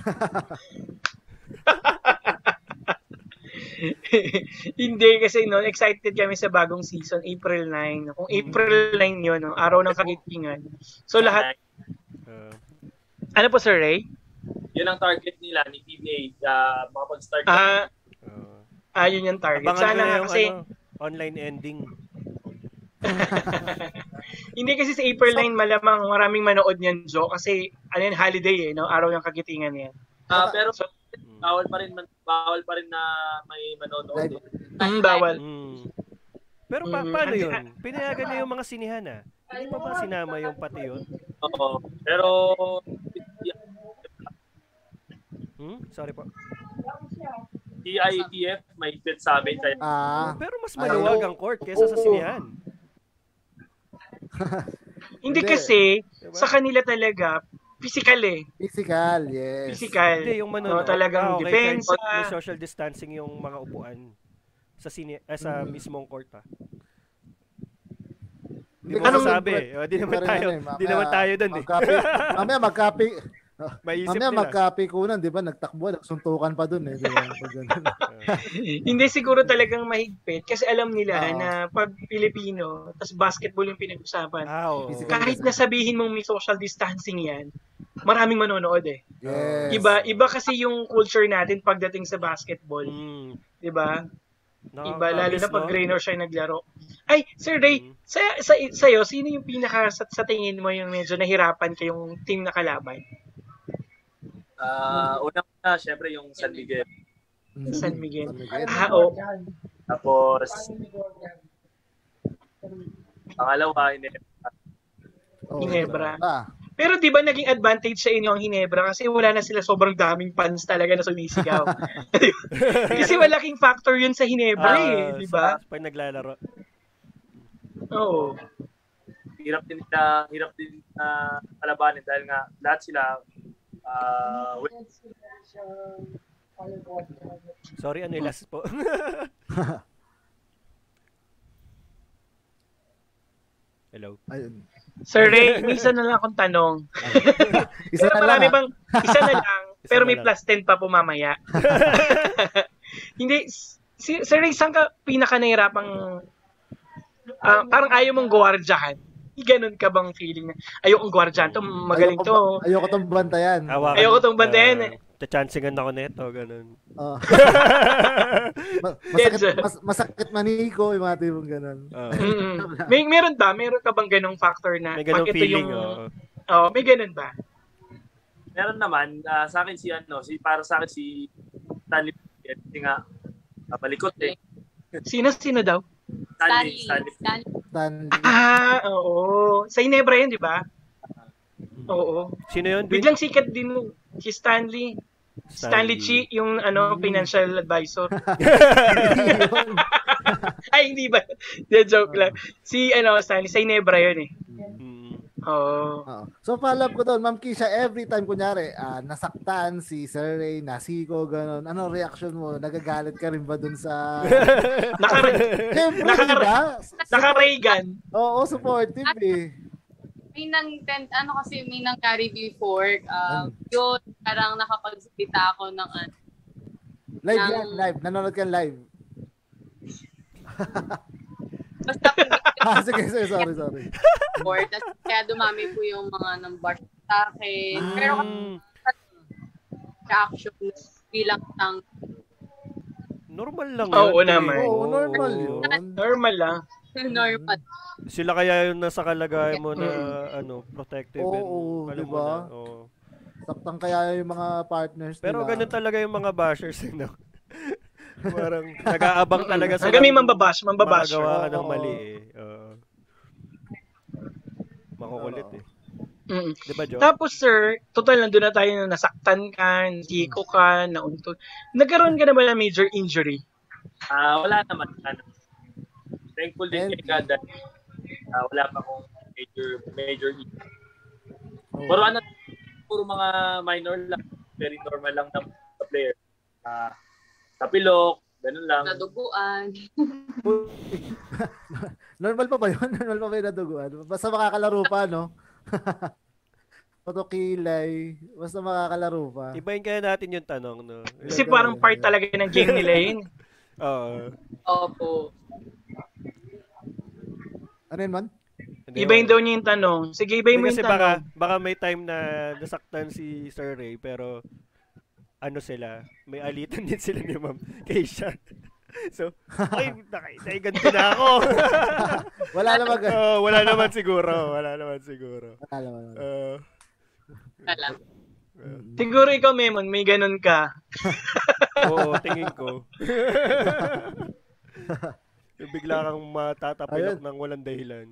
<laughs> Hindi kasi no, excited kami sa bagong season, April 9. Kung April 9 yun, no, araw ng kagitingan. So lahat, Uh, ano po Sir Ray? Yun ang target nila ni PBA. Uh, makapag-start Ah, uh, ah, yun yung target. abangan Sana nga kasi, ano, online ending. <laughs> hindi kasi sa April 9 malamang maraming manood niyan, Joe. Kasi, ano yan, holiday eh, no? Araw ng kagitingan yan. Ah, pero So, bawal pa rin man, bawal pa rin na may manonood. Eh. mm, bawal. Mm. Pero pa- Mm, paano yun? Pinayagan na yung mga sinihan ah. Hindi pa ba sinama yung pati yun? Oo. Pero Hmm? Sorry po. DITF may fit sa amin kaya Ah, Pero mas maluwag ang court kesa sa sinihan. <laughs> Hindi Hindi. kasi, Diba? sa kanila talaga, physical eh. physical, yes. Physical. Hindi, yung No, manonood. talagang Ah, okay, depensa. kahit May social distancing yung mga upuan sa sini eh, sa mismong court ah. Hindi mo Anong- masabi. O, di naman tayo, ano eh, di <laughs> mamaya naman tayo doon eh. Mamaya magkapi, <laughs> Maisip mamaya nila. magkapi kunan, di ba? Nagtakbo, nagsuntukan pa doon eh. Di ba? Pag ganun. <laughs> Hindi siguro talagang mahigpit kasi alam nila Oo. na pag Pilipino, tas basketball yung pinag-usapan. Physical Kahit na sabihin mong may social distancing yan, maraming manonood eh. Yes. Iba iba kasi yung culture natin pagdating sa basketball, Mm. 'di ba? Iba lalo na pag no? Rain or Shine naglaro. Ay, Sir Ray, Mm. sa, sa sa'yo, sino yung pinaka sa, sa tingin mo yung medyo nahirapan kayong team na kalaban? Ah una na syempre yung San Miguel. Mm. San Miguel. Ah, oo. Tapos pangalawa ini Oh, Ginebra. Ah, Pero 'di ba naging advantage sa inyo ang Hinebra kasi wala na sila sobrang daming fans talaga na sumisigaw. <laughs> kasi malaking factor 'yun sa Hinebra eh, Ah, 'di ba? sa- Pag naglalaro. Oo. hirap din na hirap din na kalabanin dahil nga lahat sila Ah, wait, Sorry, ano yung last po? <laughs> Hello. Ayun. Sir Ray, <laughs> may isa na lang akong tanong. <laughs> Isa na lang. bang, isa na lang, Isa pero na may lang. plus 10 pa po mamaya. Hindi, si, Sir Ray, saan ka pinaka nahirapang, ah, parang ayaw mong gwardyahan? Ganon ka bang feeling na, ayokong gwardyahan to, magaling Ayoko to. Ayoko tong bantayan. Hawakan. Ayoko tong bantayan eh. Tachansingan ako nito, ganun. Oh. <laughs> <laughs> Masakit, mas, masakit maniko, yung mga tipong ganun. <laughs> Mm-mm. May meron ba? Meron ka bang ganong factor na may ganung feeling, yung oo. Oh, may ganun ba? meron naman, ah, sa akin si ano, si para sa akin si Stanley, kasi nga, napalikot eh. Sino sino daw? Stanley, Stanley. Stanley. Stanley. Stanley. Ah, oo. Sa Inebra 'yun, di ba? Oo. Sino yun? Dwayne? Biglang sikat din si Stanley. Stanley Chi, yung ano, financial advisor. <laughs> <laughs> Ay, hindi ba? <laughs> Hindi, joke lang. Si, ano, Stanley, sa Inebra yun eh. Oo. So follow up ko doon, Ma'am Kisha, every time kunyari, ah, nasaktan si Sir Ray, nasiko, ganun, ano reaction mo? Nagagalit ka rin ba doon sa... <laughs> Naka, Siyempre, Naka- di ba? naka-Reagan. Oo, supportive eh. May nang tent, ano kasi may nangyari before, um, yun, parang nakapagsalita ako ng ano, Live Ng- yan, live. Nanonood ka live. <laughs> basta Ah, sige, sige, sorry, sorry. <laughs> tas kaya dumami po yung mga number sa akin. Pero Mm. reaction bilang ng Normal lang Oo yun. naman. eh. Oo, normal Oo. yun. Normal lang. normal. <laughs> Sila kaya yung nasa kalagayan mo na ano, protective. Oo, alam mo diba? na, oo. Saktan kaya yung mga partners Pero nila. ganun talaga yung mga bashers, <laughs> eh, no? Parang nag-aabang talaga. Hanggang may mambabash, mambabash. Makagawa ka ng mali eh. Oo. makukulit eh. Mm. Di ba, Jo? Tapos sir, total nandun na tayo na nasaktan ka, nasiko ka, nauntog. Nagkaroon ka na ba ng major injury? Ah, wala naman. Ano. Thankful din And- kay God that ah, wala pa akong major major issue. Oo. Puro ano, puro mga minor lang. Very normal lang na sa player. Ah, tapilok, ganun lang. Naduguan. <laughs> Normal pa ba yun? <laughs> Normal pa ba yung naduguan? Basta makakalaro pa, no? <laughs> Patokilay. Basta makakalaro pa. Ibahin kaya natin yung tanong, no? Kasi parang part talaga ng game nila yun. Oo. Opo. Ano yun, man? Hindi, Ibahin wala. daw niya yung tanong. Sige, ibahin mo yung kasi baka, tanong. baka may time na nasaktan si Sir Ray, pero ano sila, may alitan din sila ni Ma'am <laughs> Keisha. <laughs> so, ay, <laughs> naiganti na ako. Wala naman. Oo, wala naman siguro. Wala naman siguro. Wala naman. Uh, Wala. Siguro ikaw, Memon, may ganun ka. oo, tingin ko. Yung bigla kang matatapilok ng walang dahilan.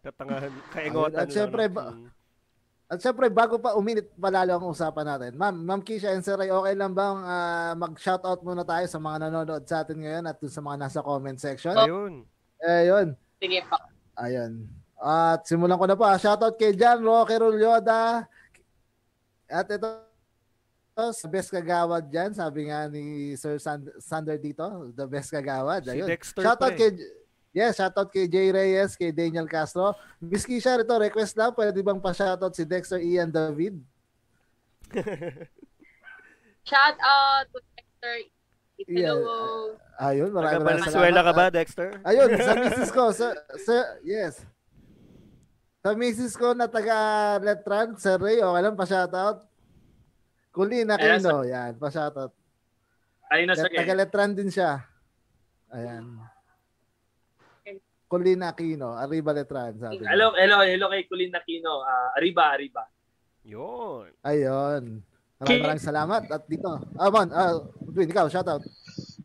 Tatangahan, kaingotan At syempre, ba- Mm. At syempre, bago pa uminit palalo ang usapan natin. Ma'am, Ma'am Kisha and Sir Ray, okay lang bang ah, mag-shoutout muna tayo sa mga nanonood sa atin ngayon at dun sa mga nasa comment section? Ayun. Eh, yun. Sige po. Ayun. At simulan ko na po. ah. Shoutout kay Jan Roque Rulyoda. At ito, sa best kagawad dyan. Sabi nga ni Sir Sand- Sander dito, the best kagawad. Si Ayun. Dexter Shoutout pa eh. Yes, shoutout kay Jay Reyes, kay Daniel Castro. Miss Kisha, ito, request lang. Pwede bang pa-shoutout si Dexter Ian David? <laughs> Shout out to Dexter. Yeah. Hello. Ayun, Taga maraming maraming Valenzuela ka salamat. ba, Dexter? Ayun, sa <laughs> misis ko, sa, sa, yes. Sa misis ko na taga Letran, Sir Ray, okay lang, pa-shoutout. Kulin Ayan, Aquino, yan, pa-shoutout. Ayun na sa Taga Letran din siya. Ayan. Kulin Aquino, Arriba Letran, sabi niya. Hello, hello, hello kay Colin Aquino. Ah, Arriba, Arriba. Yun. Ayun. Maraming maraming salamat. At dito, ah, man, ah, Dwayne, ikaw, shoutout.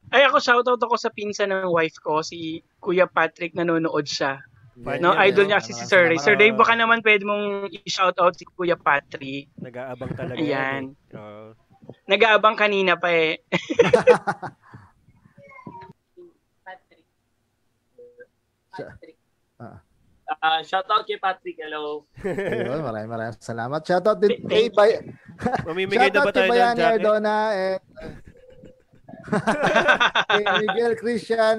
Ay, ako, shoutout ako sa pinsan ng wife ko, si Kuya Patrick, nanonood siya. Fine No, yun, idol niya kasi si Sir Ray. Sir Ray, baka naman pwede mong i-shoutout si Kuya Patrick. Nag-aabang talaga Ayan. yan. Oo. Nag-aabang kanina pa eh. <laughs> <laughs> Patrick. Siya- Patrick. Ah, shout out kay Patrick. Hello. <laughs> Ayun, maraming maraming salamat. Shoutout din Thank kay. Bay <laughs> Mamimigay na ba tayo ng Bayani jacket? Ardona at <laughs> kay Miguel Christian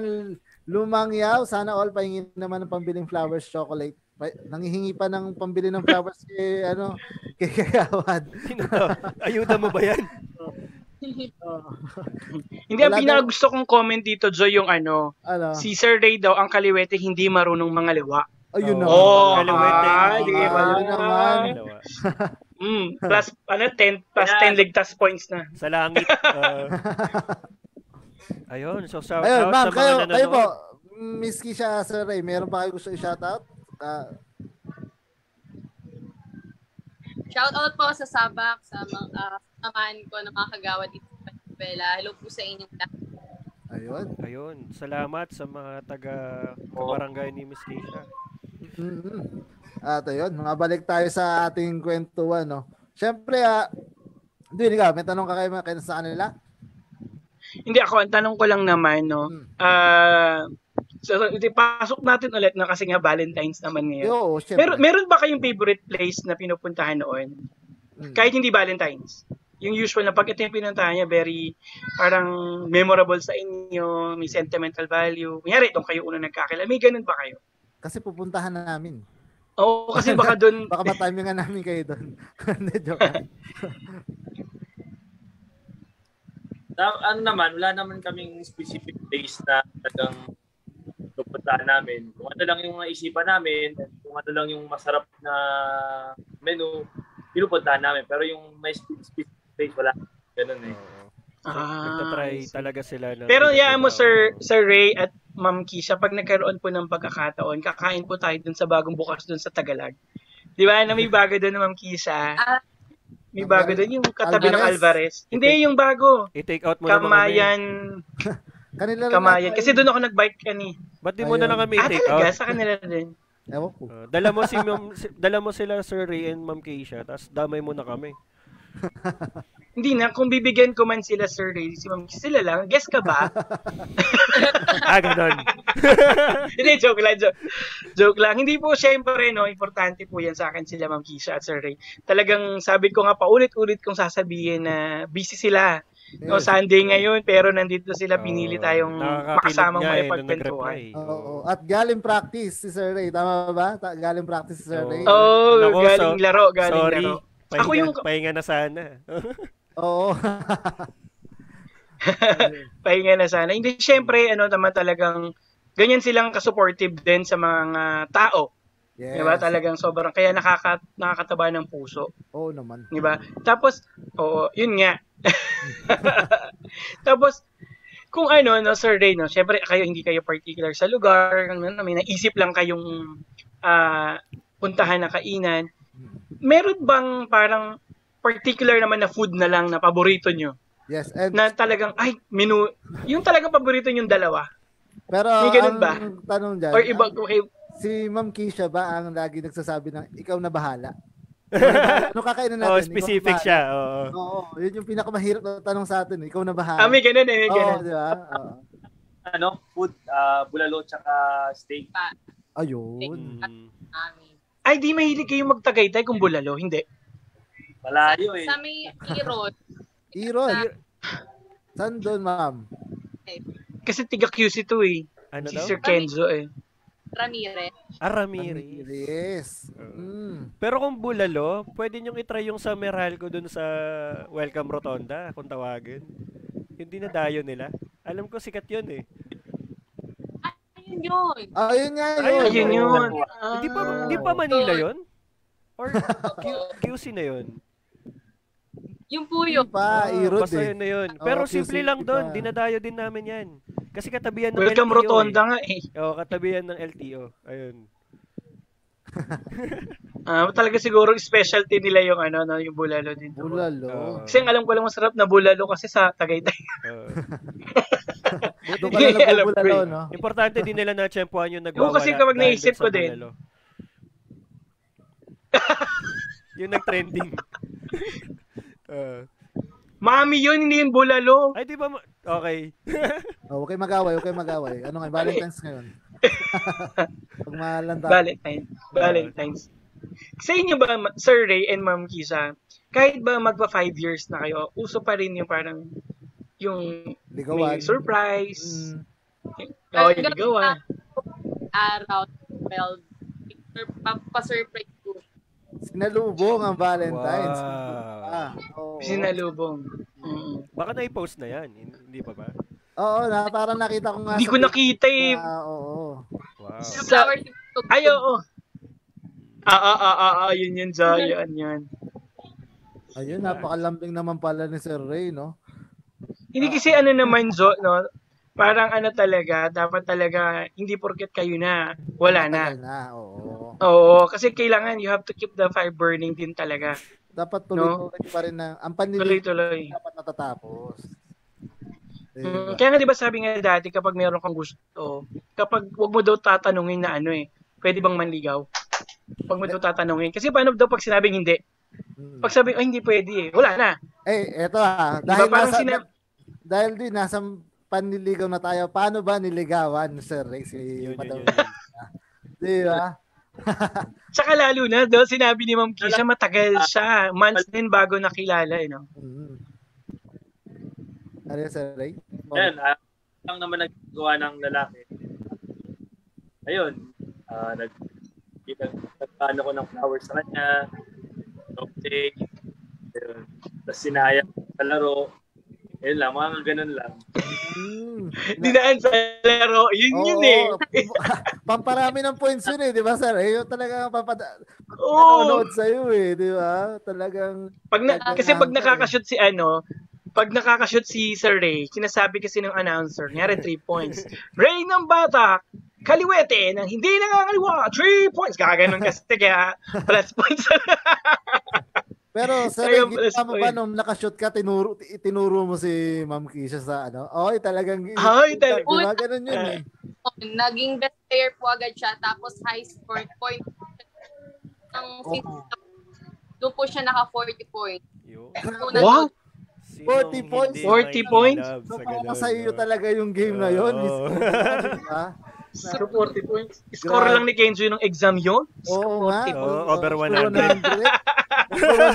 Lumangyaw. Sana all pahingin naman ng pambiling flowers chocolate. Pa- nangihingi pa ng pambili ng flowers kay ano kay to? Ayuda mo ba yan? <laughs> <laughs> Hindi, ang Wala pinaka daw- gusto kong comment dito, Joy, yung ano, Ano? si Sir Ray daw, ang kaliwete, hindi marunong mga liwa. Ayun na. Oh, Kaliwete. ah, di ba? Ah, naman. <laughs> Mm, plus, ano, 10, plus Yeah. 10 ligtas points na. Sa langit. ah. ayun, so shout Ayun, out ma'am, sa mga kayo, nanonood. kayo po. Miss Kisha, Sir Ray, meron pa kayo gusto i-shoutout? Ah, Shout out po sa Sabak, sa mga uh, samahan ko ng mga kagawad dito sa Venezuela. Hello po sa inyong lahat. ayun. Ayun, salamat sa mga taga barangay ni Miss Keisha. mm At ayun, mga balik tayo sa ating kwentuhan, no? Siyempre, ah, hindi ka, may tanong ka kayo, kayo sa kanila? Hindi ako, ang tanong ko lang naman, no, Hmm. ah, so, so, pasok natin ulit na kasi nga Valentine's naman ngayon. Yo, siyempre. Meron, meron ba kayong favorite place na pinupuntahan noon? Mm. Kahit hindi Valentine's. Yung usual na pag ito yung pinuntahan niya, very parang memorable sa inyo, may sentimental value. Kunyari, doon kayo una nagkakilala. May ganun ba kayo? Kasi pupuntahan na namin. Oo, kasi baka doon, <laughs> Baka matimingan namin kayo doon. <laughs> Hindi, joke ano naman, wala naman kaming specific place na talagang pupuntahan namin. Kung ano lang yung naisipan namin, kung ano lang yung masarap na menu, pinupuntahan namin. Pero yung may specific place, wala. Ganun eh. Oo. Ah, Nagtatry talaga sila ng Pero yaan mo, Sir, Sir Ray at Ma'am Kisha, pag nagkaroon po ng pagkakataon, kakain po tayo dun sa bagong bukas dun sa Tagalag. Di ba? Na may bago dun, Ma'am Kisha. Ah. May bago dun, yung katabi ng Alvarez? Alvarez. Hindi, yung bago. I-take out mo na? Kamayan. <laughs> Kanila lang Kamayan. Kasi doon ako nag-bike kani. Ba't di mo na Ayun. lang kami Ah, i-take talaga? out? Sa kanila din. Ewan ko. Uh, dala mo si Ma'am, si- dala mo sila Sir Ray and Ma'am Keisha, tapos damay mo na kami. <laughs> Hindi na, kung bibigyan ko man sila, Sir Ray, si Ma'am, sila lang, guess ka ba? <laughs> ah, ganon. <laughs> Hindi, joke lang, joke, joke lang. Hindi po, syempre, no, importante po yan sa akin sila, Ma'am Kisha at Sir Ray. Talagang sabi ko nga paulit-ulit kong sasabihin na busy sila. No. Sunday ngayon, pero nandito sila, pinili Oo, tayong makasamang may eh, nung pagkwentuhan. nag-reply. Oo. At galing practice si Sir Ray. Tama ba? Ta- galing practice si Sir Oo. Ray. Oh, Naku, galing so- laro, galing Sorry. laro. Pahinga, Ako yung- pahinga na sana. <laughs> Oo. <laughs> pahinga na sana. Hindi, syempre, ano naman talagang, ganyan silang kasupportive din sa mga tao. yes. Di ba? Talagang sobrang, kaya nakaka, nakakataba ng puso. Oo naman. Di ba? Tapos, oo, yun nga. <laughs> Tapos, kung ano, no, Sir Ray, no, syempre, kayo, hindi kayo particular sa lugar, ano, may naisip lang kayong ah, puntahan na kainan. Meron bang parang particular naman na food na lang na paborito nyo? Yes. And, Na talagang, ay, menu, yung talagang paborito yung dalawa? pero may ganun ang ba? tanong dyan, Or iba, ang- okay, si Ma'am Kisha ba ang lagi nagsasabi ng ikaw na bahala? Ano kakainin natin? oh, specific siya. Oo. Oo, yun yung pinakamahirap na tanong sa atin. Ikaw na bahala. ah, may ganun eh, may Oo, ganun. di ba? Oo. Ano, food, ah, bulalo, tsaka steak. Ayun. Mm. Ay, di mahilig kayong magtagaytay kung bulalo, hindi. Malayo eh. Sa may Iron, Iron. Saan doon, ma'am? Kasi tiga QC to eh. Ano Si daw? Sir Kenzo eh. Ramirez. Ah, Ramirez. Ramirez. Mm. Pero kung bulalo, pwede nyo itry yung sa Meralco dun sa Welcome Rotonda, kung tawagin. Yung dinadayo nila. Alam ko sikat yun eh. Ayun yun. Ayun nga yun. Ayun, yun. Hindi pa hindi pa Manila yun? Or Q- QC na yun? Yung puyo. Yun pa, Ah, Irod basta eh. yun na yun. Pero QC simple lang doon. Dinadayo din namin yan. Kasi katabihan ng Welcome LTO Rotonda eh. nga eh. Oo, katabihan ng LTO. Ayun. <laughs> Ah, talaga siguro specialty nila yung ano, no, yung bulalo din. doon. Bulalo. Oo. Kasi ang alam ko lang masarap na bulalo kasi sa Tagaytay. Oo. <laughs> Doon ka lang alam ko nagbubulalo, eh. no? Importante din nila na tsempuhan yung nagwawala. kasi kapag naisip ko din. bulalo. yung nag-trending. <laughs> Uh, Mami yun, hindi yung bulalo. ay, di ba? ma- Okay. <laughs> Oh, okay mag-away, okay mag-away. Ano nga, Valentine's ngayon. <laughs> Pag mahalanda. Valentine. Valentine's. Sa inyo ba, Sir Ray and Ma'am Kisa, kahit ba magpa five years na kayo, uso pa rin yung parang yung Ligawan. may surprise. Mm. Oo, yung ligawan. Araw, 12. Pa- Pa-surprise. Sinalubong ang Valentine's. Wow. Ah, oo. Sinalubong. Mm. Baka na-post na yan. Hindi pa ba? Oo, na, parang nakita ko nga. Hindi ko nakita eh. na, oo. Wow. Sa-. Ay, oo. Ah, ah, ah, ah, ah, yun yun, Za, yan, yan. Ayun, napakalambing naman pala ni Sir Ray, no? Hindi kasi ano naman, Zo, no? Parang ano talaga, dapat talaga, hindi porket kayo na, wala na. Tagal na, oo. Oo, kasi kailangan, you have to keep the fire burning din talaga. Dapat tuloy-tuloy pa rin na, ang Tuloy-tuloy. dapat natatapos. Mm, Diba? kaya nga 'di ba sabi nga dati kapag meron kang gusto, kapag wag mo daw tatanungin na ano eh, pwede bang manligaw? Wag mo daw tatanungin kasi paano daw pag sinabing hindi? Mm. Pag sabi ay hindi pwede eh, wala na. Eh, eto ha. Di Dahil, ba parang nasa, sina- dahil din nasa panliligaw na tayo, paano ba niligawan, Sir Ray? Si Yun, yun, yun. Di ba? <laughs> Tsaka lalo na daw sinabi ni Ma'am Kisha matagal siya, months din bago nakilala eh no. Mm. Ano yun, Sir Ray? Ayan, ah, lang naman naggawa ng lalaki. Ayun, ah, nag nagpaano ko ng flowers sa kanya, ayun. Tapos sinayang sa laro. Ayun lang, mga ganun lang. Mm. Dinaan sa laro, yun yun eh. <laughs> Pamparami ng points yun eh, di ba, Sir? Eh, yun talaga ang papada Oo. panonood sa'yo eh, di ba? Talagang, Pag na, Talagang kasi pag answer, nakakashoot si ano, pag nakakashoot si Sir Ray, sinasabi kasi ng announcer, nyari 3 <laughs> points. Ray ng bata, kaliwete ng hindi nakakaliwa, 3 points. Kakaganon kasi kaya <laughs> plus points. Pero <laughs> Sir Ayun, ginawa mo ba nung nakashoot ka, tinuro, tinuro mo si Ma'am Kisha sa ano? Oy, talagang, Ay, di tal- ba? Ganun yun eh. Naging best player po agad siya. Tapos high score point ng fifth. Doon po siya naka 40 points. Wow! Sinong 40 points? hindi 40 may points? So, ganun, sa iyo talaga yung game na yun, Oo. <laughs> So, 40 points. Score Grabe. lang ni Kenzo yung exam yun? Oo nga. Oo, over 100. 100. Over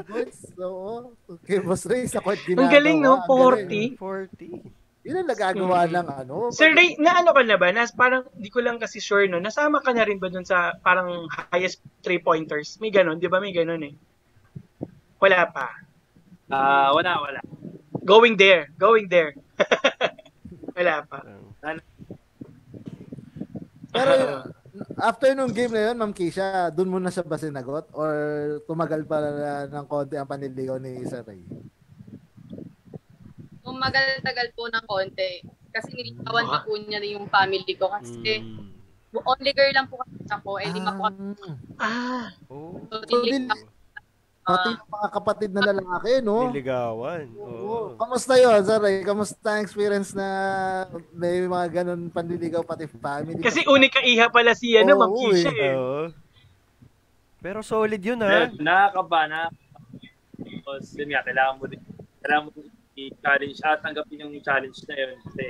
100, 40 points. Oo. Okay, Boss Ray, sa court ginagawa. Ang galing, no? Ang galing. 40. 40. Yun ang nagagawa ng ano. Sir Ray, na ano ka na ba? Nas, parang, di ko lang kasi sure, no? Nasama ka na rin ba dun sa parang highest three pointers? May ganun, di ba may ganun eh? Wala pa. Ah, wala, wala. Going there. Going there. <laughs> Wala pa. Pero <laughs> after nung game na yun, Ma'am Kisha, dun mo na siya ba sinagot? Or tumagal pa ng konti ang panliligaw ni Sir Ray? Tumagal-tagal po ng konti. Kasi nilitawan pa po niya yung family ko. Kasi Mm. only girl lang po kasi ako. Eh, di ma po Ah, Oh. So. Pati yung mga kapatid na lalaki, no? Niligawan. Oo. Oo. Kamusta yun, Sir? Kamusta ang experience na may mga ganun panliligaw pati family? kasi unika iha pala si ano, Ma'am Oo, Kisha eh. Oo. Pero solid yun ha. Nakakaba na. Tapos, yun nga, kailangan mo din, kailangan mo din i-challenge at tanggapin yung challenge na yun. Kasi,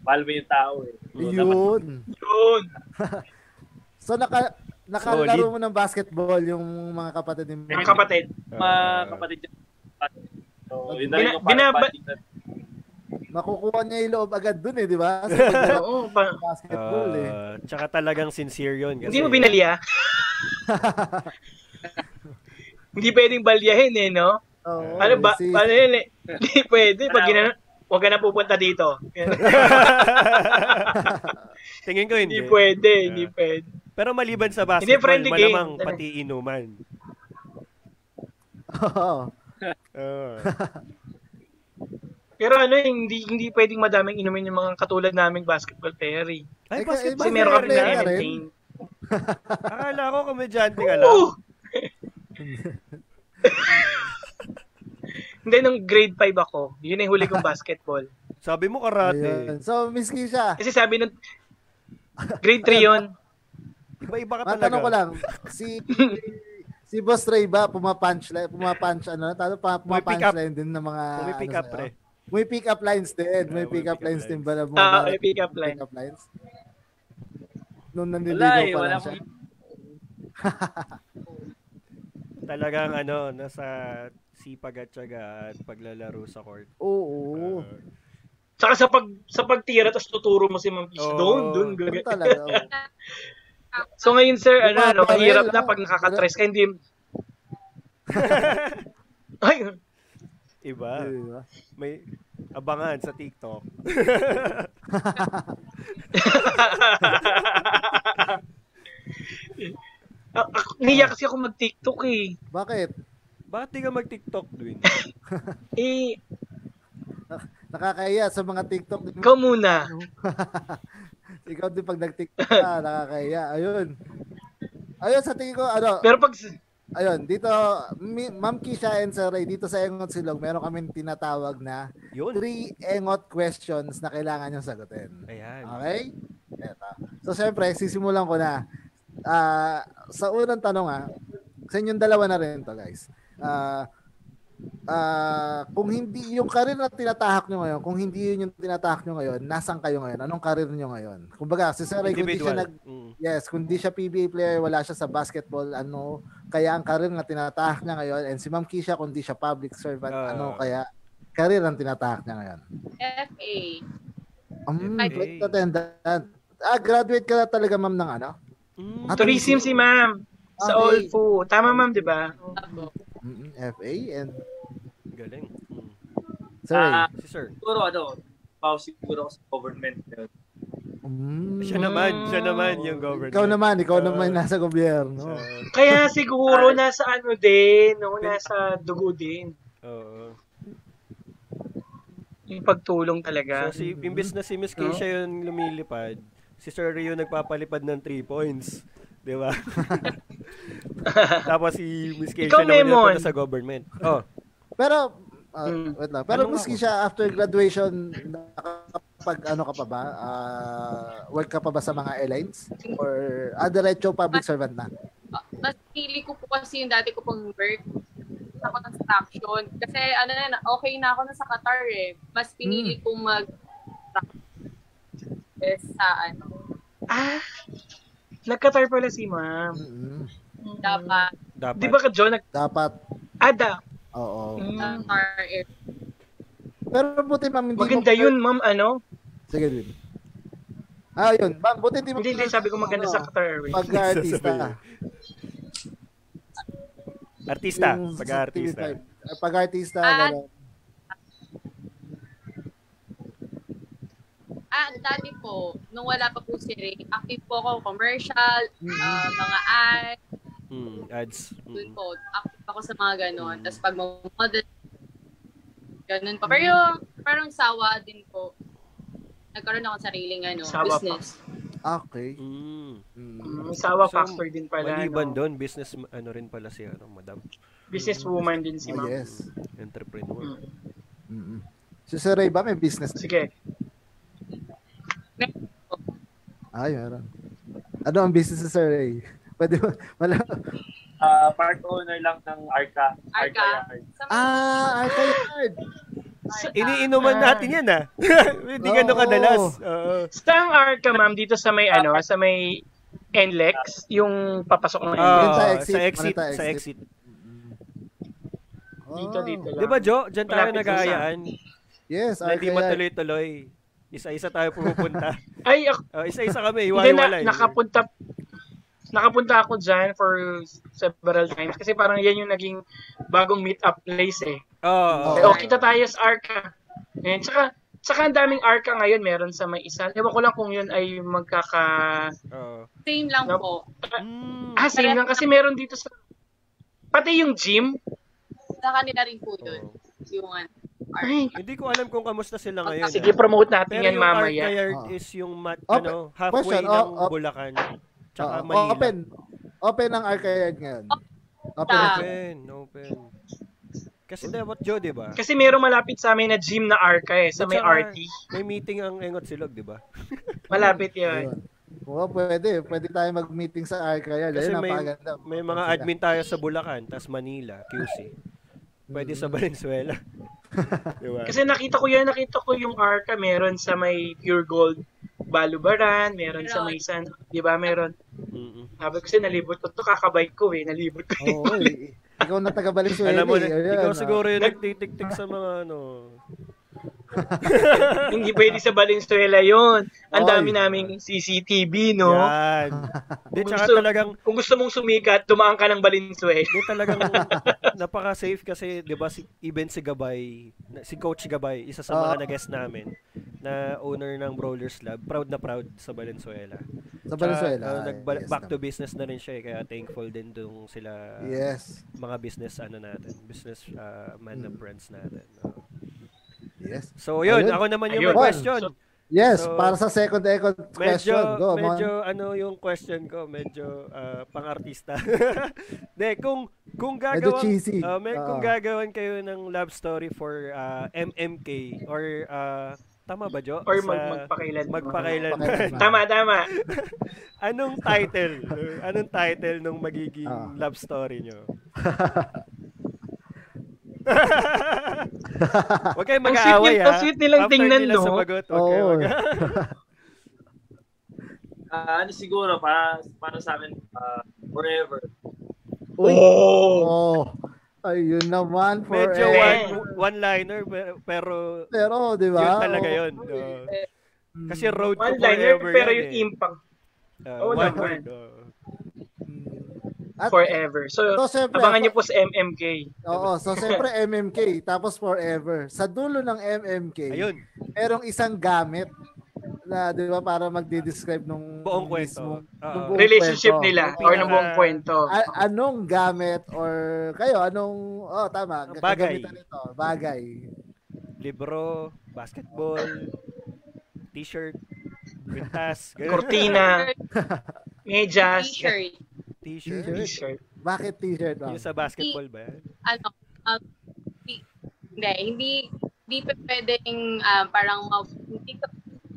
mahal mo yung tao eh. So, dapat- Yun. Yun. <laughs> So, naka, nakalaro mo ng basketball yung mga kapatid ni Mga kapatid. mga kapatid niya. So, yun na rin Bina- yung binaba- Makukuha niya yung loob agad dun eh, di ba? <laughs> Oo, pa. basketball eh. Ah, tsaka talagang sincere yun. Kasi, Hindi mo binalya. <laughs> Hindi pwedeng balyahin eh, no? Oo, Ano ba? si- Ano yun eh? <laughs> Hindi pwede. Pag gina- huwag ka na pupunta dito. Tingin ko hindi. Hindi pwede. Ah. Hindi pwede. Pero maliban sa Hindi, basketball, game. malamang pati inuman. <laughs> Oo. Oo. Pero ano, hindi hindi pwedeng madaming inumin yung mga katulad naming basketball player eh. Ay, basketball Basketball meron kami player na entertain. <laughs> Akala ko komedyante ka lang. <laughs> Hindi, nung grade 5 ako, yun yung huli kong basketball. Sabi mo karate. Ayun. So, Miss Kisha, Kasi sabi nung, grade 3 yun. Iba-iba ka talaga. matanong ko lang, si <laughs> si Boss Ray ba pumapunch line, pumapunch ano, talo pa May pick pumapunch up. line din ng mga May pick ano up, pre. May pick up lines din. May pick up lines din ba Ah, may pick up line. Pick up lines. Nung Wala nanliligaw eh, pa wala lang siya. <laughs> Talagang ano, nasa sipag at tiyaga at paglalaro sa court. Oo. Uh, Tsaka sa pag sa pagtira tapos tuturo mo si Ma'am Kisha. Oo. Doon, doon. Talaga. <laughs> So ngayon sir, ano, ano, mahirap na ah. pag nakaka-tres ka, hindi... <laughs> Ay, iba. Diba? May abangan sa TikTok. <laughs> Ah, ako- Niya kasi ako mag-TikTok eh. Bakit? Bakit di ka mag-TikTok, Dwin? <laughs> Eh, Nakakahiya sa mga TikTok. ikaw muna. Ikaw din pag nag-TikTok ka, <laughs> nakakahiya. Ayun. Ayun, sa tingin ko, ano, Pero pag... ayun, dito, Ma'am Kisha and Sir Ray, dito sa Engot Silog, meron kami tinatawag na Yun. three Engot questions na kailangan nyo sagutin. Ayan. Okay? Eto. So, syempre, sisimulan ko na. Ah, sa unang tanong ah, sa inyong dalawa na rin to guys. Ah, ah, kung hindi yung career na tinatahak nyo ngayon, kung hindi yun yung tinatahak nyo ngayon, nasan kayo ngayon? Anong career nyo ngayon? Kumbaga, si Sir Ray, kung di siya nag, Mm. Yes, kung di siya PBA player, wala siya sa basketball, ano, kaya ang career na tinatahak niya ngayon, and si Ma'am Kisha, kung di siya public servant, Ah. ano, kaya career ang tinatahak niya ngayon. FA. Um, FA. flight attendant. Ah, graduate ka na talaga, ma'am, ng ano? Mm. Ah, Tourism si ma'am. Sa Okay. All. Tama ma'am, di ba? Ako. Mm, FA and Galing. Mm. Sir. Ah, Si Sir. siguro ano, pao siguro sa government. Mm. Siya naman, siya naman yung government. Ikaw naman, ikaw Ah. naman nasa gobyerno. So, Kaya siguro nasa ano din, no? nasa dugo din. oo. Yung pagtulong talaga. So, si, imbis na si Miss Keisha yung lumilipad, si Sir Rio nagpapalipad ng 3 points. Di ba? <laughs> Tapos si Miss Keisha Ikaw, naman Memon. sa government. Oh, Pero, ah, Mm. wait lang. Pero Ano ako? siya, after graduation, nakapag ano ka pa ba? Ah, work ka pa ba sa mga airlines? Or ah, diretso public servant na? Mas pili ko po kasi yung dati ko pong work sa construction. Kasi ano na, okay na ako na sa Qatar eh. Mas pinili Hmm. kong mag sa ano, Ah, nagkatar pala si ma'am. Mm-mm. dapat dapat. Di ba ka, John? Nag- Dapat, Ada. oo. Mm. Pero buti ma'am, hindi Maganda mo... yun, ma'am. Ano? Sige din. Ah, yun. Ma'am, buti hindi mo... Hindi, hindi. Sabi ko maganda sa Qatar Airways. Pag-artista. Artista. Pag-artista. TV5. Ah, Ah. Ah, dati po, nung wala pa po si Ray, active po ako commercial, Mm. ah, mga ad, Mm, ads. Mm. po, active ako sa mga ganon. Mm. Tapos pag model, ganun pa. Pero parang sawa din po. Nagkaroon ako ng sariling ano, Sawa pa. business. Okay. Mm. Mm. May sawa So, factor din pala. Maliban no? doon, business ano rin pala si ano, madam. Businesswoman din si Oh, ma'am. yes. Entrepreneur. Mm. Mm-mm. Si Sir Ray ba may business? Sige. Ay, meron. Ano ang business Sir Ray? <laughs> Pwede ba? Wala. Ah, part owner lang ng Arca. Arca. Yard. Sa Ah. Arca. Iniinuman Ah. natin yan ah. <laughs> Hindi ganun Oo. kadalas. Oo. Saan arca, ma'am? Dito sa may, ano, sa may NLEX, yung papasok ng NLEX. sa sa exit, exit, manita sa exit. exit. Dito, Oh. dito lang. Di ba, Jo? Diyan tayo nag-aayaan. Yes, Na hindi matuloy-tuloy. Isa-isa tayo pumupunta. <laughs> Ay, ako, Oh, isa-isa kami, hindi na, nakapunta, nakapunta ako dyan for several times. Kasi parang yan yung naging bagong meet-up place eh. Oo. Eh, oh, kita tayo sa Arca. And tsaka, tsaka ang daming Arca ngayon meron sa may isa. Ewan ko lang kung yun ay magkaka... Oo. Same lang Nope. po. Mm. Ah, same lang. Kasi meron dito sa... Pati yung gym. Sa kanila rin po yun. Oo. Yung ano, Ay, Hindi ko alam kung kamusta sila ngayon. sige, ah. promote natin Pero yan yung mamaya. Arca Yard Ah. is yung mat, Open- ano, halfway question, ng oh, oh. Bulacan. Tsaka Oo, Manila. Open. Open ang Arcade ngayon. Open. Ah. Open, open. Kasi dapat Joe, di ba? Kasi meron malapit sa amin na gym na Arca eh, sa may RT. May meeting ang Engot Silog, di ba? <laughs> Malapit yun. Oo, pwede. Pwede tayo mag-meeting sa Arcade. Kasi Ayun, may, may mga admin tayo sa Bulacan, tas Manila, QC. Pwede sa Valenzuela. Di ba? Kasi nakita ko yan, nakita ko yung Arca meron sa may Pure Gold Balubaran, meron sa may San, di ba, meron. Mm-mm. Sabi ko kasi nalibot ko to, kakabike ko eh, nalibot ko. Oo, eh. Ikaw na taga Valenzuela. Alam mo, eh. Ayan, ikaw ah. siguro yung Nag- nagtitiktik sa mga ano. Hindi pwede sa Valenzuela yon. Ang dami naming CCTV, no? Yan. Di, Kung gusto- talagang, Kung gusto mong sumikat, tumaan ka ng Valenzuela. di talagang napaka-safe kasi, di ba, si, even si Gabay, na- si Coach Gabay, isa sa mga Ah. nag-guest namin, na owner ng Brawlers Lab, proud na proud sa Valenzuela. Sa Valenzuela. Tsaka, uh, nagba- yes, back to business na rin siya eh, kaya thankful din dong sila Yes. mga business ano natin, business uh, man na Mm. friends natin. no? Yes. So yun, Ayun. ako naman yung Ayun. question. So, Yes, So, para sa second echo medyo question. Go, medyo ano yung question ko, medyo uh, pang-artista. <laughs> De, kung kung Medyo gagawan uh, may, kung gagawan kayo ng love story for uh, MMK or uh, tama ba Jo? or Sa- mag magpakailan. magpakailan. <laughs> Tama, tama. Anong title? Anong title nung magiging Ah. love story nyo? <laughs> Huwag kayong mag-aaway ha. ang sweet nilang After tingnan, nila no? sumagot, huwag kayo Oo. mag- Ah, ano siguro, para, para sa amin, ah, forever. Uy. Oh! Oh. Ayun naman, Medyo forever. one, one-liner pero, pero Pero, di ba? yun talaga Oo. yun. Mm. kasi road to One liner, forever pero yan yung eh. impact, Uh, Oo one word. oo. At, forever. So, so, syempre, abangan niyo po sa MMK. Oo, so syempre MMK, tapos forever. Sa dulo ng MMK, Ayun, merong isang gamit na 'di ba para magde-describe nung buong kwento. nung buong Relationship kwento. nila or ng buong kwento. A- anong gamit or kayo anong oh tama Bagay. kagamitan nito bagay libro, basketball, t-shirt, ganun. Cortina, <laughs> medyas, T-shirt. T-shirt. T-shirt. t-shirt. bakit t-shirt ma'am? Yung sa basketball ba yan? ano, um, di- hindi, hindi, hindi pa pwedeng ah, parang, ma- hindi ka,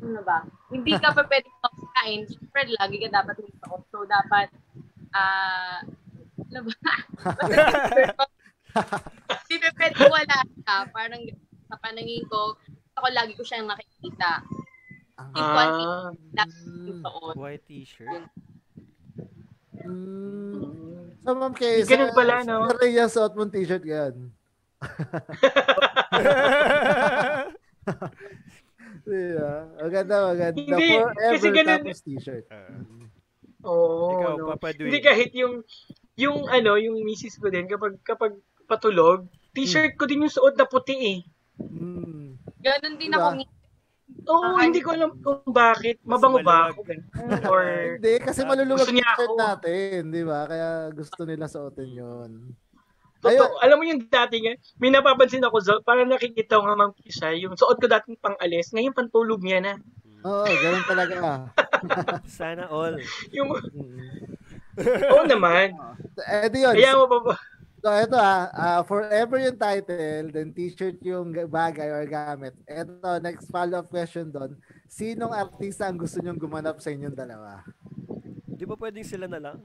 ano ba, hindi ka pa <laughs> pwedeng makain. Siyempre, lagi ka dapat may suot. So, dapat, ah, ano ba? <laughs> Hindi pa pwedeng wala ka. Parang sa panangin ko, ako lagi ko siyang nakikita. Ah, suot. White t-shirt. Mm. So ma'am kay Ganun pala, no? Sa Rhea suot mong t-shirt yan. Yeah. <laughs> Maganda, maganda. Hindi, Forever kasi ganun- tapos t-shirt. Ah, Oo. ikaw, no. Papa Dwayne. Hindi kahit yung yung ano, yung misis ko din kapag kapag patulog, t-shirt ko din yung suot na puti eh. Mm. Ganon din Diba? ako. Oo, Ah, hindi ko alam kung bakit. Mabango ba ako? <laughs> Or Hindi, kasi maluluwag Gusto niya t-shirt ako. natin, di ba? Kaya gusto nila suotin yun. Totoo, alam mo yung dati nga, may napapansin ako, Zol, parang nakikita ko nga Ma'am Kisha, yung suot ko dating pang alis, ngayon pantulog niya na. Oo, ganun talaga. <laughs> Sana all. Yung, oo naman. Eh, di yun. Kaya mo pa ba? So, ito ah, ah, forever yung title, then t-shirt yung ga- bagay or gamit. Ito, next follow-up question doon. Sinong artista ang gusto nyong gumanap sa inyong dalawa? Di ba pwedeng sila na lang?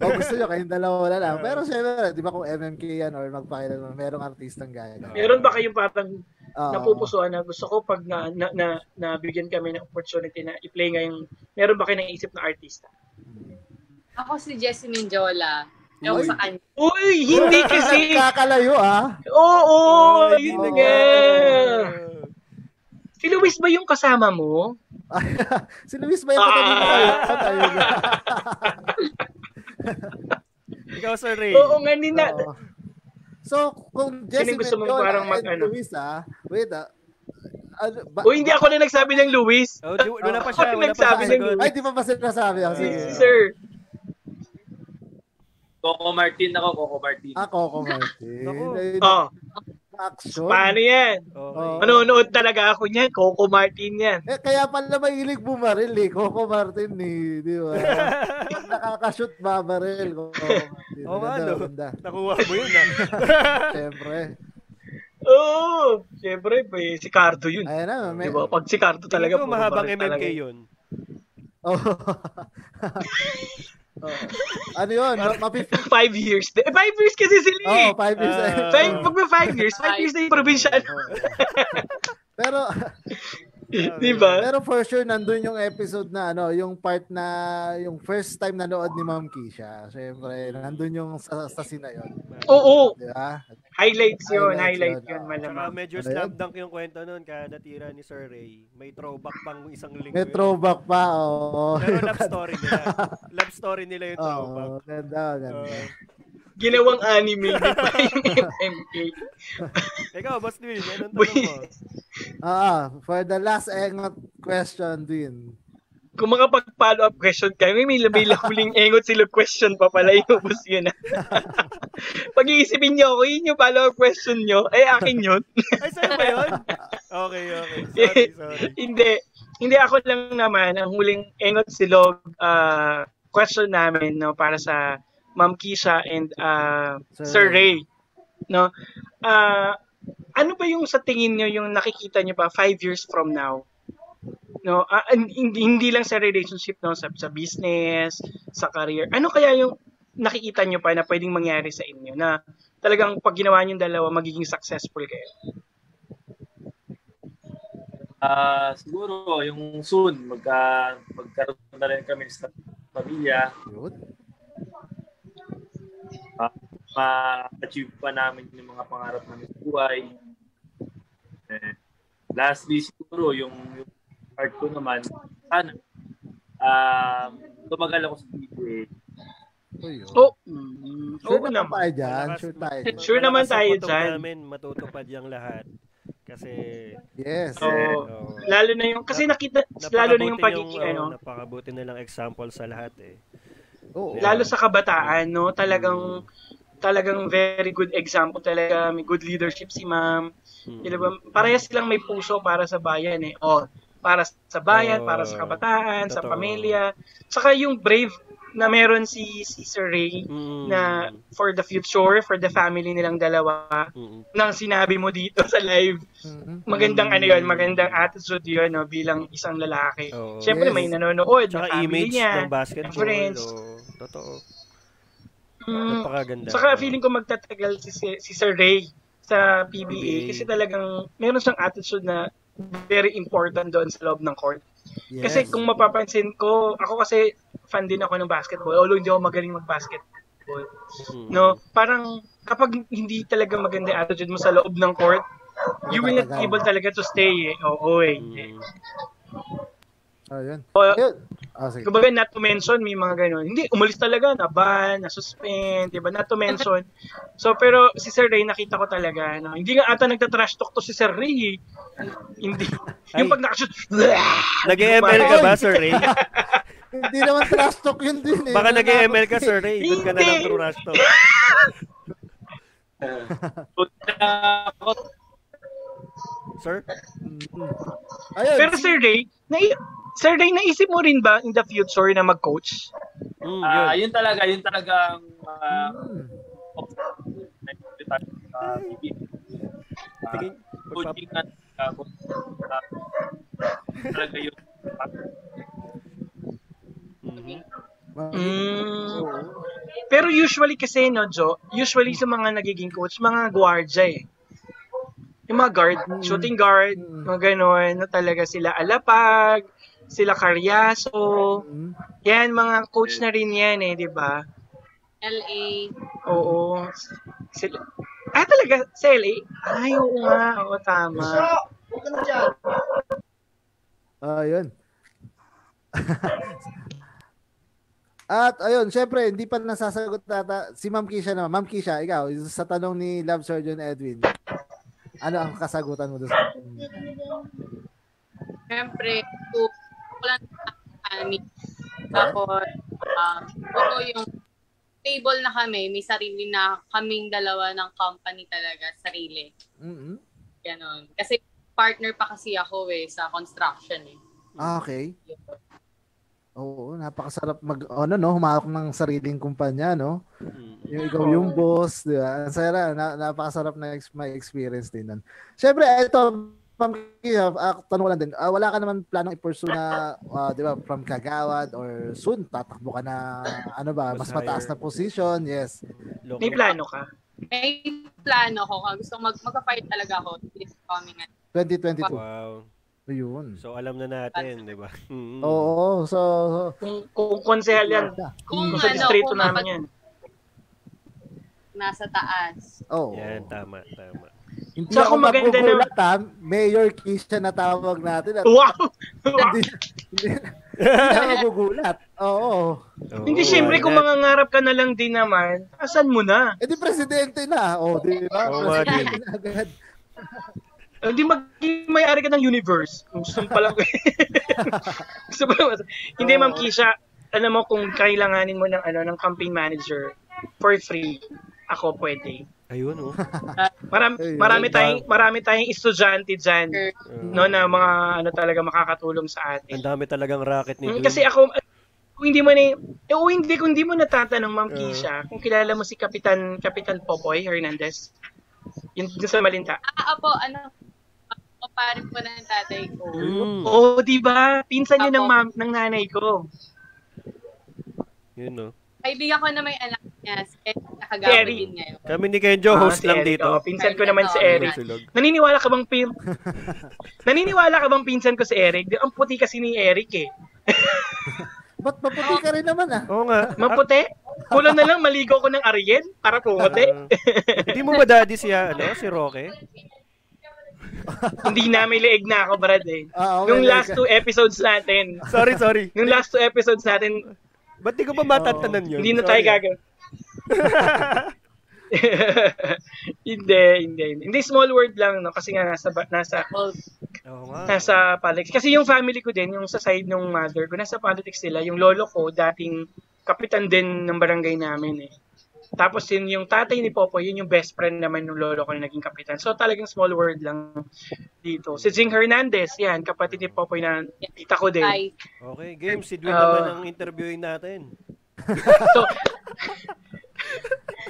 O gusto nyo, kayong dalawa na lang. <laughs> Pero syempre, di ba kung MMK yan or magpakailan mo, merong artistang gaya. Meron ba kayong parang Oo. napupusuan na gusto ko pag na, na, na, nabigyan kami ng opportunity na i-play ngayong, meron ba kayo naisip na artista? Ako si Jessie Minjola. Uy. sa kanya. Uy, hindi <laughs> kasi. Kakalayo ah. Oo, Ay, yun hindi nga. Si Luis ba yung kasama mo? <laughs> si Luis ba yung katanino kayo? Ayun. <laughs> Ikaw, Sir Ray. Oo nga, nina. Oo. So, kung Jesse gusto mong parang mag- and ano? Luis ah, wait ah. Ano, ba- Uy, hindi ako na nagsabi ng Luis. Oh, di, wala pa siya. Ako Wala pa siya. Ay, di pa ba sinasabi ako? Si, Sige. si Sir. Coco Martin ako, Coco Martin. Ah, Coco Martin. Ayun, Oh, Action. paano yan? Okay. Oh. Manonood talaga ako niyan. Coco Martin yan. Eh, kaya pala mahilig bumaril eh. Coco Martin eh. Di ba? <laughs> Nakakashoot, babaril. Coco Martin. <laughs> Oo nga, Maganda, no? maganda. Nakuha mo yun, ah. <laughs> Siyempre. Oo. Siyempre, eh, si Cardo yun. Ayan na. May... Diba? Pag si Cardo talaga, Tingin ko puro mahabang MMK talaga. yun. Oh. Oh. Ano yun? Ma- Mapi- Five years. Eh, five years kasi sila eh. oh, five years. Ah. Five, pag may five years, five years na yung provincial. Pero, <laughs> Di ba? Pero for sure, nandun yung episode na, ano, yung part na, yung first time nanood ni Ma'am Kisha. Siyempre, nandun yung sa, sa scene na yun. Oo, Di ba? Highlights yun, Highlights highlight yun, yun, ah. Saka malamang. medyo Ano slam dunk yung kwento nun kada tira ni Sir Ray. May throwback pang isang linggo. May throwback pa, oo. Pero love story nila. love story nila yung throwback. Oo, ganda, ganda. Oo. Ginawang anime, di ba <laughs> yung FMK? ikaw, Boss Dwayne, anong tanong mo? Ah, for the last engot question din. Kung makapag-follow up question kayo, may may huling <laughs> engot sila question pa pala, inubos yun. ah. <laughs> Pag-iisipin nyo ako, yun yung follow up question nyo, eh akin yun. Ay, sa'yo ba yun? Okay, okay. Sorry, <laughs> sorry. hindi. Hindi ako lang naman ang huling engot silog uh, question namin no para sa Ma'am Kisha and uh, Sir Sir Ray. No? Ah, ano ba yung sa tingin nyo yung nakikita nyo pa five years from now? No, Ah, hindi, hindi lang sa relationship no, sa sa business, sa career. Ano kaya yung nakikita nyo pa na pwedeng mangyari sa inyo na talagang pag ginawa nyo yung dalawa magiging successful kayo? Ah, siguro yung soon magka magkaroon na rin kami sa pamilya, Yun. ma-achieve pa namin yung mga pangarap namin sa buhay. Eh, lastly, siguro, yung, yung part ko naman, sana, um, tumagal ako sa yun. Oh, mm, Sure oo naman tayo dyan. Sure tayo. Sure naman tayo dyan. namin, matutupad yung lahat. Kasi, Yes. Oo. oo. Lalo na yung, kasi nakita, lalo na yung pagiging, oo, ano, napakabuti nilang example sa lahat eh. Oo. Yeah. lalo sa kabataan, no, talagang, talagang very good example talaga, may good leadership si ma'am. Mm. Di ba? Parehas silang may puso para sa bayan eh. O, para sa bayan, Oo. para sa kabataan, sa pamilya. Saka yung brave na meron si, si Sir Ray Mm. na for the future, for the family nilang dalawa, Mm. nang sinabi mo dito sa live, magandang ano yun, magandang attitude yun no, bilang isang lalaki. Oo. Siyempre Yes. may nanonood na Tsaka family image niya. ng basketball. friends. oo. totoo. Mm, Napakaganda. Saka feeling ko magtatagal si, si, si Sir Ray sa PBA PBA. kasi talagang meron siyang attitude na very important doon sa loob ng court. Yes. Kasi kung mapapansin ko, ako kasi fan din ako ng basketball, although hindi ako magaling mag-basketball. Mm. No, parang kapag hindi talaga maganda attitude mo sa loob ng court, you will not able talaga to stay eh. Oo eh. Mm. Oh, yun. O, Ayun. Ah, sige. Kumbaga, not to mention, may mga ganun. Hindi, umalis talaga, na-ban, na-suspend, di ba? Not to mention. So, pero si Sir Ray, nakita ko talaga, no? hindi nga ata nagtatrash talk to si Sir Ray. eh. Hindi. Yung Ay. pag nakashoot, <laughs> Nag-ML ka ba, Sir Ray? <laughs> Hindi naman trash talk yun din eh. Baka nag-ML ka, Sir Ray. Doon ka na lang uh, ako, <laughs> Sir? Ayun. Pero Sir Ray, na Sir Ray, naisip mo rin ba in the future na mag-coach? Mm, ah, yun. yun talaga, yun talagang uh, Hmm. uh, magpap- coaching at uh, uh, talaga yung Mhm. Mm. Pero usually kasi, no, Jo, usually sa mga nagiging coach, mga guardia eh. Yung mga guard, Mm. shooting guard, Mm. mga ganon, na talaga sila alapag, sila karyaso, Mhm. yan, mga coach na rin yan eh, di ba? LA. Oo. Sila, ah, talaga, sa LA? Ay, oo nga, oo, tama. Ah, yun. <laughs> At ayun, syempre, hindi pa nasasagot nata si Ma'am Kisha naman. Ma'am Kisha, ikaw, sa tanong ni Love Surgeon Edwin, ano ang kasagutan mo doon? Siyempre, to, wala na kami. Tapos, um, yung stable na kami, may sarili na kaming dalawa ng company talaga, sarili. Mhm. Ganon. Kasi partner pa kasi ako eh, sa construction eh. Ah, okay. Oo, napakasarap mag ano no, humawak ng sariling kumpanya, no? Yung ikaw yung boss, di ba? Ang saya, na, napakasarap na ex- may experience din nun. Siyempre, ito, Ma'am Kisha, ah, tanong ko lang din, ah, wala ka naman planong i-pursue na, ah, di ba, from Kagawad or soon, tatakbo ka na, ano ba, mas mataas na position, yes. May plano ka? May plano ko, kung gusto mag magpa-fight talaga ako this coming ano. 2022. Wow. Ayun. So alam na natin, di ba? <laughs> Mm. Oo, so, so Kung, kung konsehal yan, Kung kung sa ano, distrito kung namin yan. Nasa taas. Oo. Yan, tama, tama. Hindi Tsaka ako maganda na- ha. Mayor Kisha na tawag natin. At Wow! <laughs> hindi, hindi, hindi <laughs> ako magugulat. Oo. Oo, Hindi, syempre, why kung mangangarap ka na lang din naman, asan mo na? Eh di presidente na. O, di ba? Oo nga presidente na agad. Hindi maging may-ari ka ng universe. Kung gusto mo palang... <laughs> gusto mo lang... Hindi, Ma'am Kisha, alam mo, kung kailanganin mo ng, ano, ng campaign manager for free, ako pwede. Ayun, oh. <laughs> Marami, Ayun. marami tayong marami tayong estudyante diyan Uh, no na mga ano talaga makakatulong sa atin. ang dami talagang racket ni Mm, Dwayne. Kasi ako, kung hindi mo na, eh, o hindi, kung hindi mo natatanong, Ma'am Uh. Kisha, kung kilala mo si Kapitan, Kapitan Popoy Hernandez, yun, yun sa Malinta. Ah, apo, ano, ako pa rin po ng tatay ko. Mm, Oo, di ba? Pinsan yun ng, mam, ng nanay ko. yun, oh. Kaibigan ko na may anak niya, si Eric, nakagawa Eric. din ngayon. Kami ni Kenjo, Ah, host si lang Eric, dito. oo, pinsan ko naman si. Eric. Naniniwala ka bang pin... <laughs> Naniniwala ka bang pinsan ko si Eric? Di, ang puti kasi ni Eric eh. <laughs> Ba't maputi ka rin naman ah? Oo nga. Maputi? Kulang na lang maligo ko ng Ariel para pumuti. Ah, Hindi mo ba daddy siya, ano, si Roque? Hindi na, may leeg na ako, Brad eh. Ah, okay, Nung last two episodes natin, Sorry, sorry. nung last two episodes natin, Ba't di ko ba matantanan yun? hindi na tayo gagawin. <laughs> hindi, hindi, hindi. Hindi, small word lang, no? Kasi nga nasa, nasa, Oo nga. nasa politics. Kasi yung family ko din, yung sa side ng mother ko, nasa politics sila. Yung lolo ko, dating kapitan din ng barangay namin eh. Tapos yun, yung tatay ni Popo, yun yung best friend naman ng lolo ko na naging kapitan. So talagang small word lang dito. Si Zing Hernandez, yan, kapatid ni Popoy na tita ko din. Ay, Okay, game. Si Dwayne Ah. naman ang interviewin natin. <laughs> So,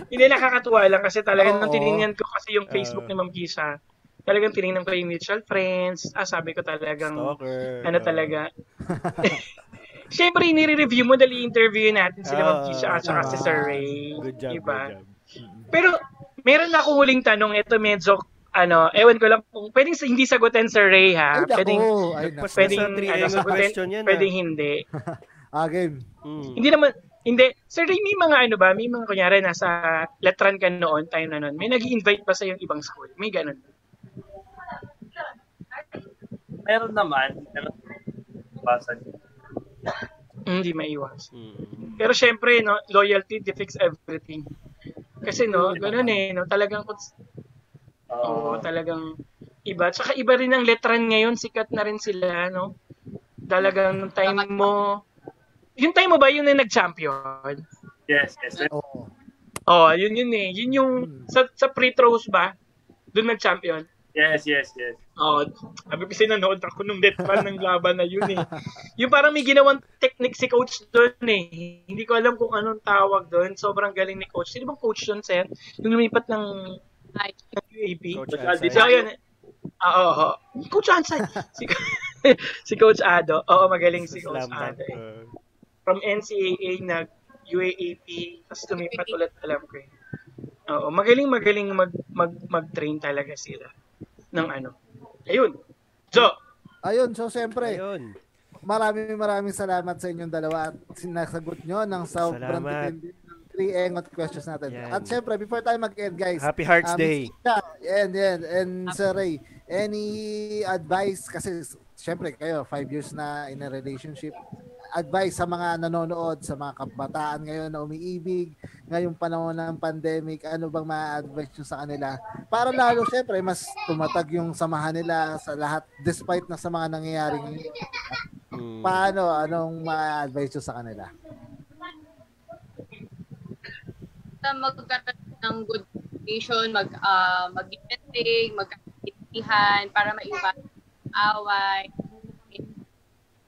hindi nakakatuwa lang kasi talagang nung tinignan ko kasi yung Facebook Ah. ni Ma'am Kisa, talagang tinignan ko yung mutual friends. Ah, sabi ko talagang, Stalker. ano talaga. <laughs> Siyempre, nire-review mo dali interview natin sila Ma'am Ah, Kisha at saka si tama. Sir Ray. Good job, Diba? good job. Pero, meron na akong huling tanong. Ito medyo, ano, ewan ko lang kung pwedeng hindi sagutin Sir Ray ha. Ay, Pwedeng, naku. Ay, pwedeng, ano, sagutin, question yan, pwedeng ah. hindi. <laughs> Ah, game. Mm. Hindi naman, hindi. Sir Ray, may mga ano ba, may mga kunyari nasa letran ka noon, time na noon, may nag invite ba sa yung ibang school? May ganun. Meron naman, meron basan. Hindi maiwas. Mm. Pero syempre, no, loyalty defeats everything. Kasi no, ganun eh, no, talagang Oo, Oo. talagang iba. Tsaka iba rin ang letran ngayon, sikat na rin sila, no? Talagang nung time mo, yung time mo ba yun na nag-champion? yes, yes. yes. Oo. Oh, yun yun eh. Yun yung, sa, sa pre-throws ba? Doon nag-champion? Yes, yes, yes. Oo. sabi ko sinanood ako nung letran ng laban na yun eh. Yung parang may ginawang technique si coach doon eh. Hindi ko alam kung anong tawag doon. Sobrang galing ni coach. Sino bang coach doon, sir? Yung lumipat ng, ng UAP? Coach Aldi Ansay. So, yun. Ah, Oo, oo. Coach Ansay. si, <laughs> si Coach Ado. Oo, magaling si Coach. Ado. Eh. Uh, From NCAA nag UAAP, tapos lumipat <laughs> ulit, alam ko eh. Oo, magaling magaling mag, mag, mag-train talaga sila ng ano. Ayun. So, Ayun, so siyempre, ayun. maraming maraming salamat sa inyong dalawa at sinasagot nyo ng sobrang ng three engot questions natin. Yan. At syempre, before tayo mag-end guys, Happy Hearts um, Day. Yeah, and, and, and Sir Ray, any advice, kasi syempre kayo, five years na in a relationship, advice sa mga nanonood, sa mga kabataan ngayon na umiibig, ngayong panahon ng pandemic, ano bang ma-advise nyo sa kanila? Para lalo, syempre, mas tumatag yung samahan nila sa lahat, despite na sa mga nangyayari ngayon. Mm. Paano, anong ma-advise nyo sa kanila? magkaroon ng good communication, mag, uh, mag-meeting, magkaintindihan para maiwasan ang away.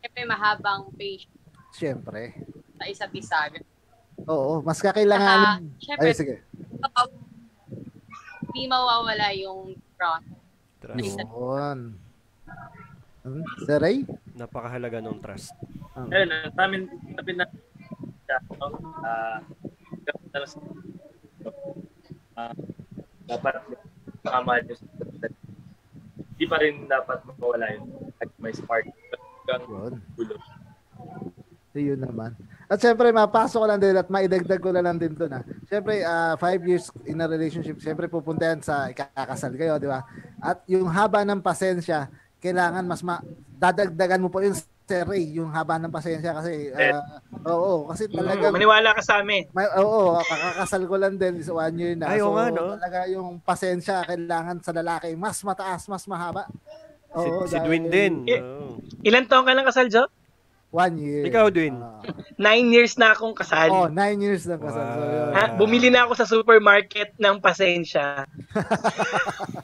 Siyempre, mahabang patience Syempre. sa isa't isa. Oo, mas Saka, kakailanganin. syempre, Ay, sige. hindi mawawala yung trust. Trust. Yun. Hmm? Sir Ray? Napakahalaga ng trust. Um, Ayun, uh, namin, sabi na, ah, sa ah, dapat makamahal nyo sa Hindi pa rin dapat mawala yun. may spark. Yun. Gulo. Yun naman. At syempre, mapasok ko lang din at maidagdag ko na lang din to na. Syempre, ah, five years in a relationship, syempre pupunta yan sa ikakasal kayo, di ba? At yung haba ng pasensya, kailangan mas ma dadagdagan mo po yung Sir Ray, yung haba ng pasensya kasi ah, oo, kasi talaga Mm, maniwala ka sa amin. may, oo, kakakasal ko lang din is one year na. Ay, so, nga, no? talaga yung pasensya kailangan sa lalaki mas mataas, mas mahaba. Si, Oo, si dahil Dwin din. Eh, Oo. Ilan taon ka lang kasal, Jo? One year. Ikaw, Dwin. Ah. Nine years na akong kasal. oh, nine years na kasal. So, Wow. yun. Ha, bumili na ako sa supermarket ng pasensya. <laughs>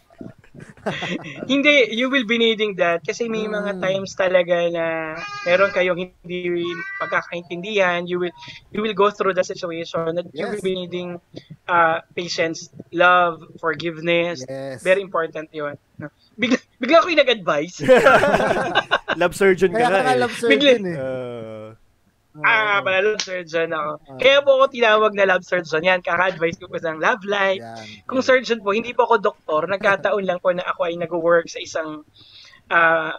hindi, you will be needing that kasi may mga Mm. times talaga na meron kayong hindi pagkakaintindihan, you will you will go through the situation that you Yes. will be needing uh, patience, love, forgiveness. Yes. Very important 'yun. No? Bigla bigla ako yung nag-advise. <laughs> Love surgeon ka Kaya na ka eh. love surgeon Bigla- eh. Ah, ah, Oo. pala love surgeon ako. Ah. Kaya po ako tinawag na love surgeon. Yan, kaka-advise ko po ng love life, Yan. Kung surgeon po, hindi po ako doktor. Nagkataon lang po na ako ay nag-work sa isang ah,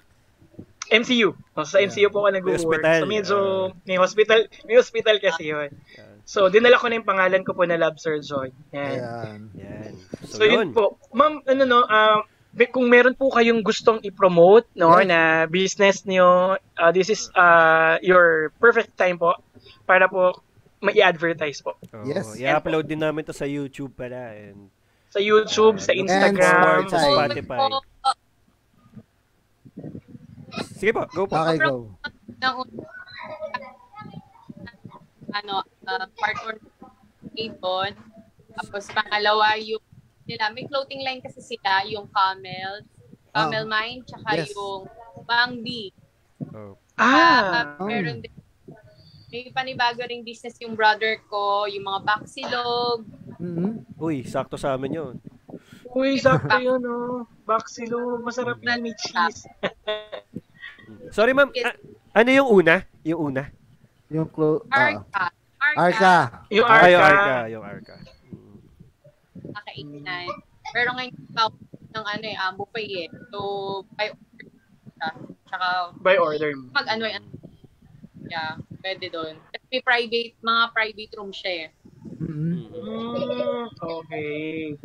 MCU. O, sa MCU po ako nag-work. So medyo Ah. may hospital, may hospital kasi yun. So dinala ko na yung pangalan ko po na lab surgeon. Yan. Ayan. yan. So, So, yun po. Ma'am, ano no, be- kung meron po kayong gustong i-promote no Yes. na business niyo, ah, this is ah, your perfect time po para po mai-advertise po. Oo, Yes. I-upload din namin to sa YouTube pala. And, Sa YouTube, sa And Instagram. sa Spotify. Sige po, go po. Okay, go. ano, uh, part or doon. Tapos pangalawa yung nila, may clothing line kasi sila, yung Camel, Camel Mine, tsaka Ah. Yes. yung Bang B. Oh. Ah, Ah, meron din. May panibago ring business yung brother ko, yung mga baksilog. Mhm. Uy, sakto sa amin yun. Uy, sakto yun, oh. Baxilo, masarap yan, may cheese. <laughs> Sorry ma'am, a- ano yung una? Yung una? Yung clo- ah. Arca. Arca. Arca. Yung Ah, yung Arca. Arca. Yung Arca. Mm. Naka-89. Pero ngayon, ng ano eh, um, buffet eh. So, by order siya. Tsaka, By order. mag ano eh, yeah, pwede doon. Kasi may private, mga private room siya eh. Mhm. Mm, okay.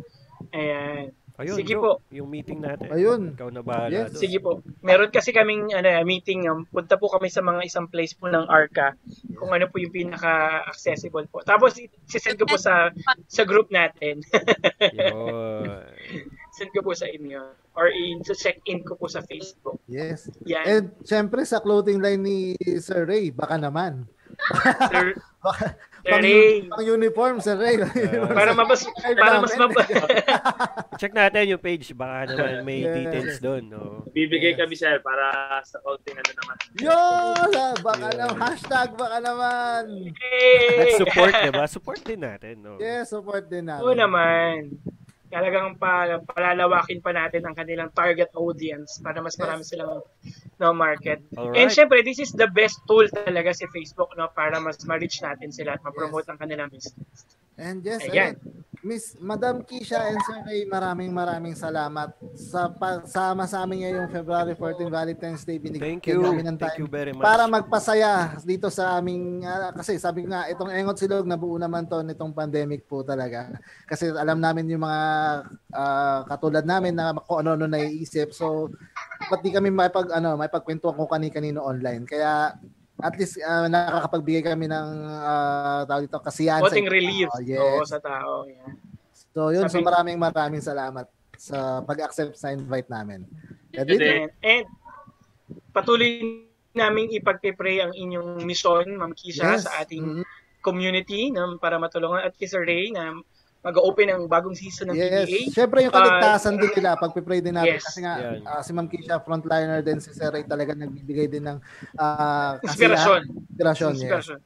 Ayan. Ayun, Sige Joe, po. Yung meeting natin. Ayun. Ikaw na bahala Yes. doon. Sige po. Meron kasi kaming ano, meeting. Um, punta po kami sa mga isang place po ng Arca. Kung ano po yung pinaka-accessible po. Tapos, sisend ko po sa sa group natin. <laughs> Send ko po sa inyo. Or in, sa check-in ko po sa Facebook. Yes. Yan. And syempre sa clothing line ni Sir Ray, baka naman. Sir, Baka, pang, uniform, Sir Ray. <laughs> para mabas <laughs> para mas <laughs> namin. mab- Check natin yung page. Baka naman may Yes. details doon. No? Bibigay Yes. kami, sir, para sa counting ano naman. Yun! ah, Baka Yeah. naman. Hashtag baka naman. Hey! At support, diba? Support din natin. No? Yes, support din namin. Oo naman. Talagang pa, palalawakin pa natin ang kanilang target audience para mas marami silang no market. Alright. And syempre, this is the best tool talaga si Facebook no para mas ma-reach natin sila at ma-promote ang kanilang business. And yes, Ayan. ayun. Miss Madam Kisha and Sir Ray, maraming maraming salamat sa pagsama sa amin ngayong February 14 Valentine's Day. Binigyan Thank you. namin ng Thank time you very much. para magpasaya dito sa aming ah, kasi sabi nga itong Engot Silog nabuo naman to nitong pandemic po talaga. Kasi alam namin yung mga ah, katulad namin na kung ano-ano naiisip. So ba't di kami maipag ano, maipagkwentuhan kung kani-kanino online. Kaya at least ah, nakakapagbigay kami ng uh, tawag dito kasiyahan sa Konting relief Oh, oo, yes. sa tao. Yan. So yun, so Sabi- maraming maraming salamat sa pag-accept sa invite namin. And, and patuloy naming ipagpipray ang inyong mission, Ma'am Kisha, yes. sa ating Mhm. community na para matulungan at Sir Ray na mag-open ang bagong season ng Yes. PBA. Siyempre yung kaligtasan din nila, pagpipray din natin. Yes. Kasi nga, Yan. ah, si Ma'am Kisha, frontliner din, si Sir Ray talaga nagbibigay din ng ah, Inspirasyon. kasiyahan. Inspirasyon, yes. Inspirasyon.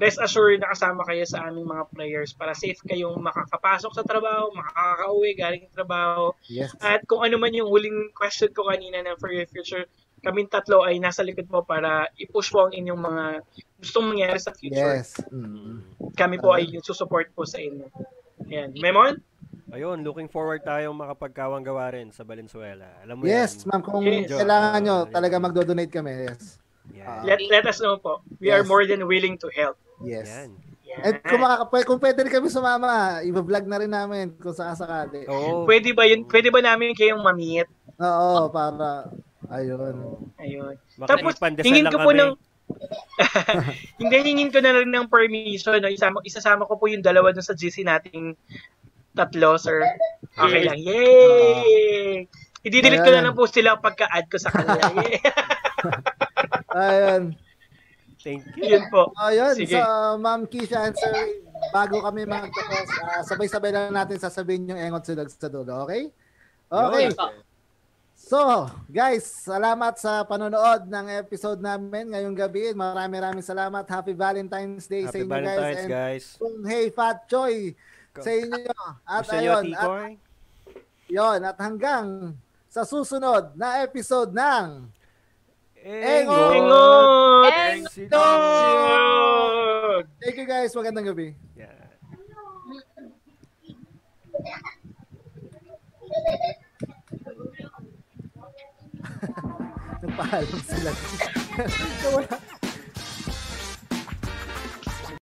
Rest assured na kasama kayo sa aming mga players para safe kayong makakapasok sa trabaho, makakauwi galing sa trabaho. Yes. At kung ano man yung huling question ko kanina na for your future, kaming tatlo ay nasa likod mo para i-push po ang inyong mga gustong mangyari sa future. Yes. Mm. Kami po ay susupport po sa inyo. Ayan. Memon? Ayun, looking forward tayong makapagkawang gawa rin sa Valenzuela. Alam mo Yes, yan. ma'am, kung Yes. kailangan nyo, talaga magdo-donate kami. Yes. Yan. Let, let us know po. We are Yes. more than willing to help. Yes. Yan. Yan. At kung, makaka- kung pwede rin kami sumama, i-vlog na rin namin kung sakasakali. Oo. Pwede ba yun? Pwede ba namin kayong ma-meet? Oo, para, ayun. Ayun. Tapos, lang ko po kami. ng <laughs> hindi hingin ko na rin ng permission no? isama isasama ko po yung dalawa dun sa GC nating tatlo sir okay lang yay i-delete ko na Ayan. lang po sila pagka-add ko sa kanila <laughs> Yay! <laughs> Ayun. Thank you. yun po Ayun, Sige. so Ma'am Kisha and Sir, bago kami magtapos, ah, sabay-sabay lang natin sasabihin yung engot sulag sa dulo, okay? Okay. Yun. So, guys, salamat sa panonood ng episode namin ngayong gabi. Maraming maraming salamat. Happy Valentine's Day sa Happy inyo guys. Valentine's, And guys. kung hey Fat Choy sa inyo. At Gusto ayun, at, yun, at hanggang sa susunod na episode ng Engot! Engot! Ingot! Thank you guys. Magandang gabi. Yan. <laughs> Nagpaalam sila. <laughs> Wala.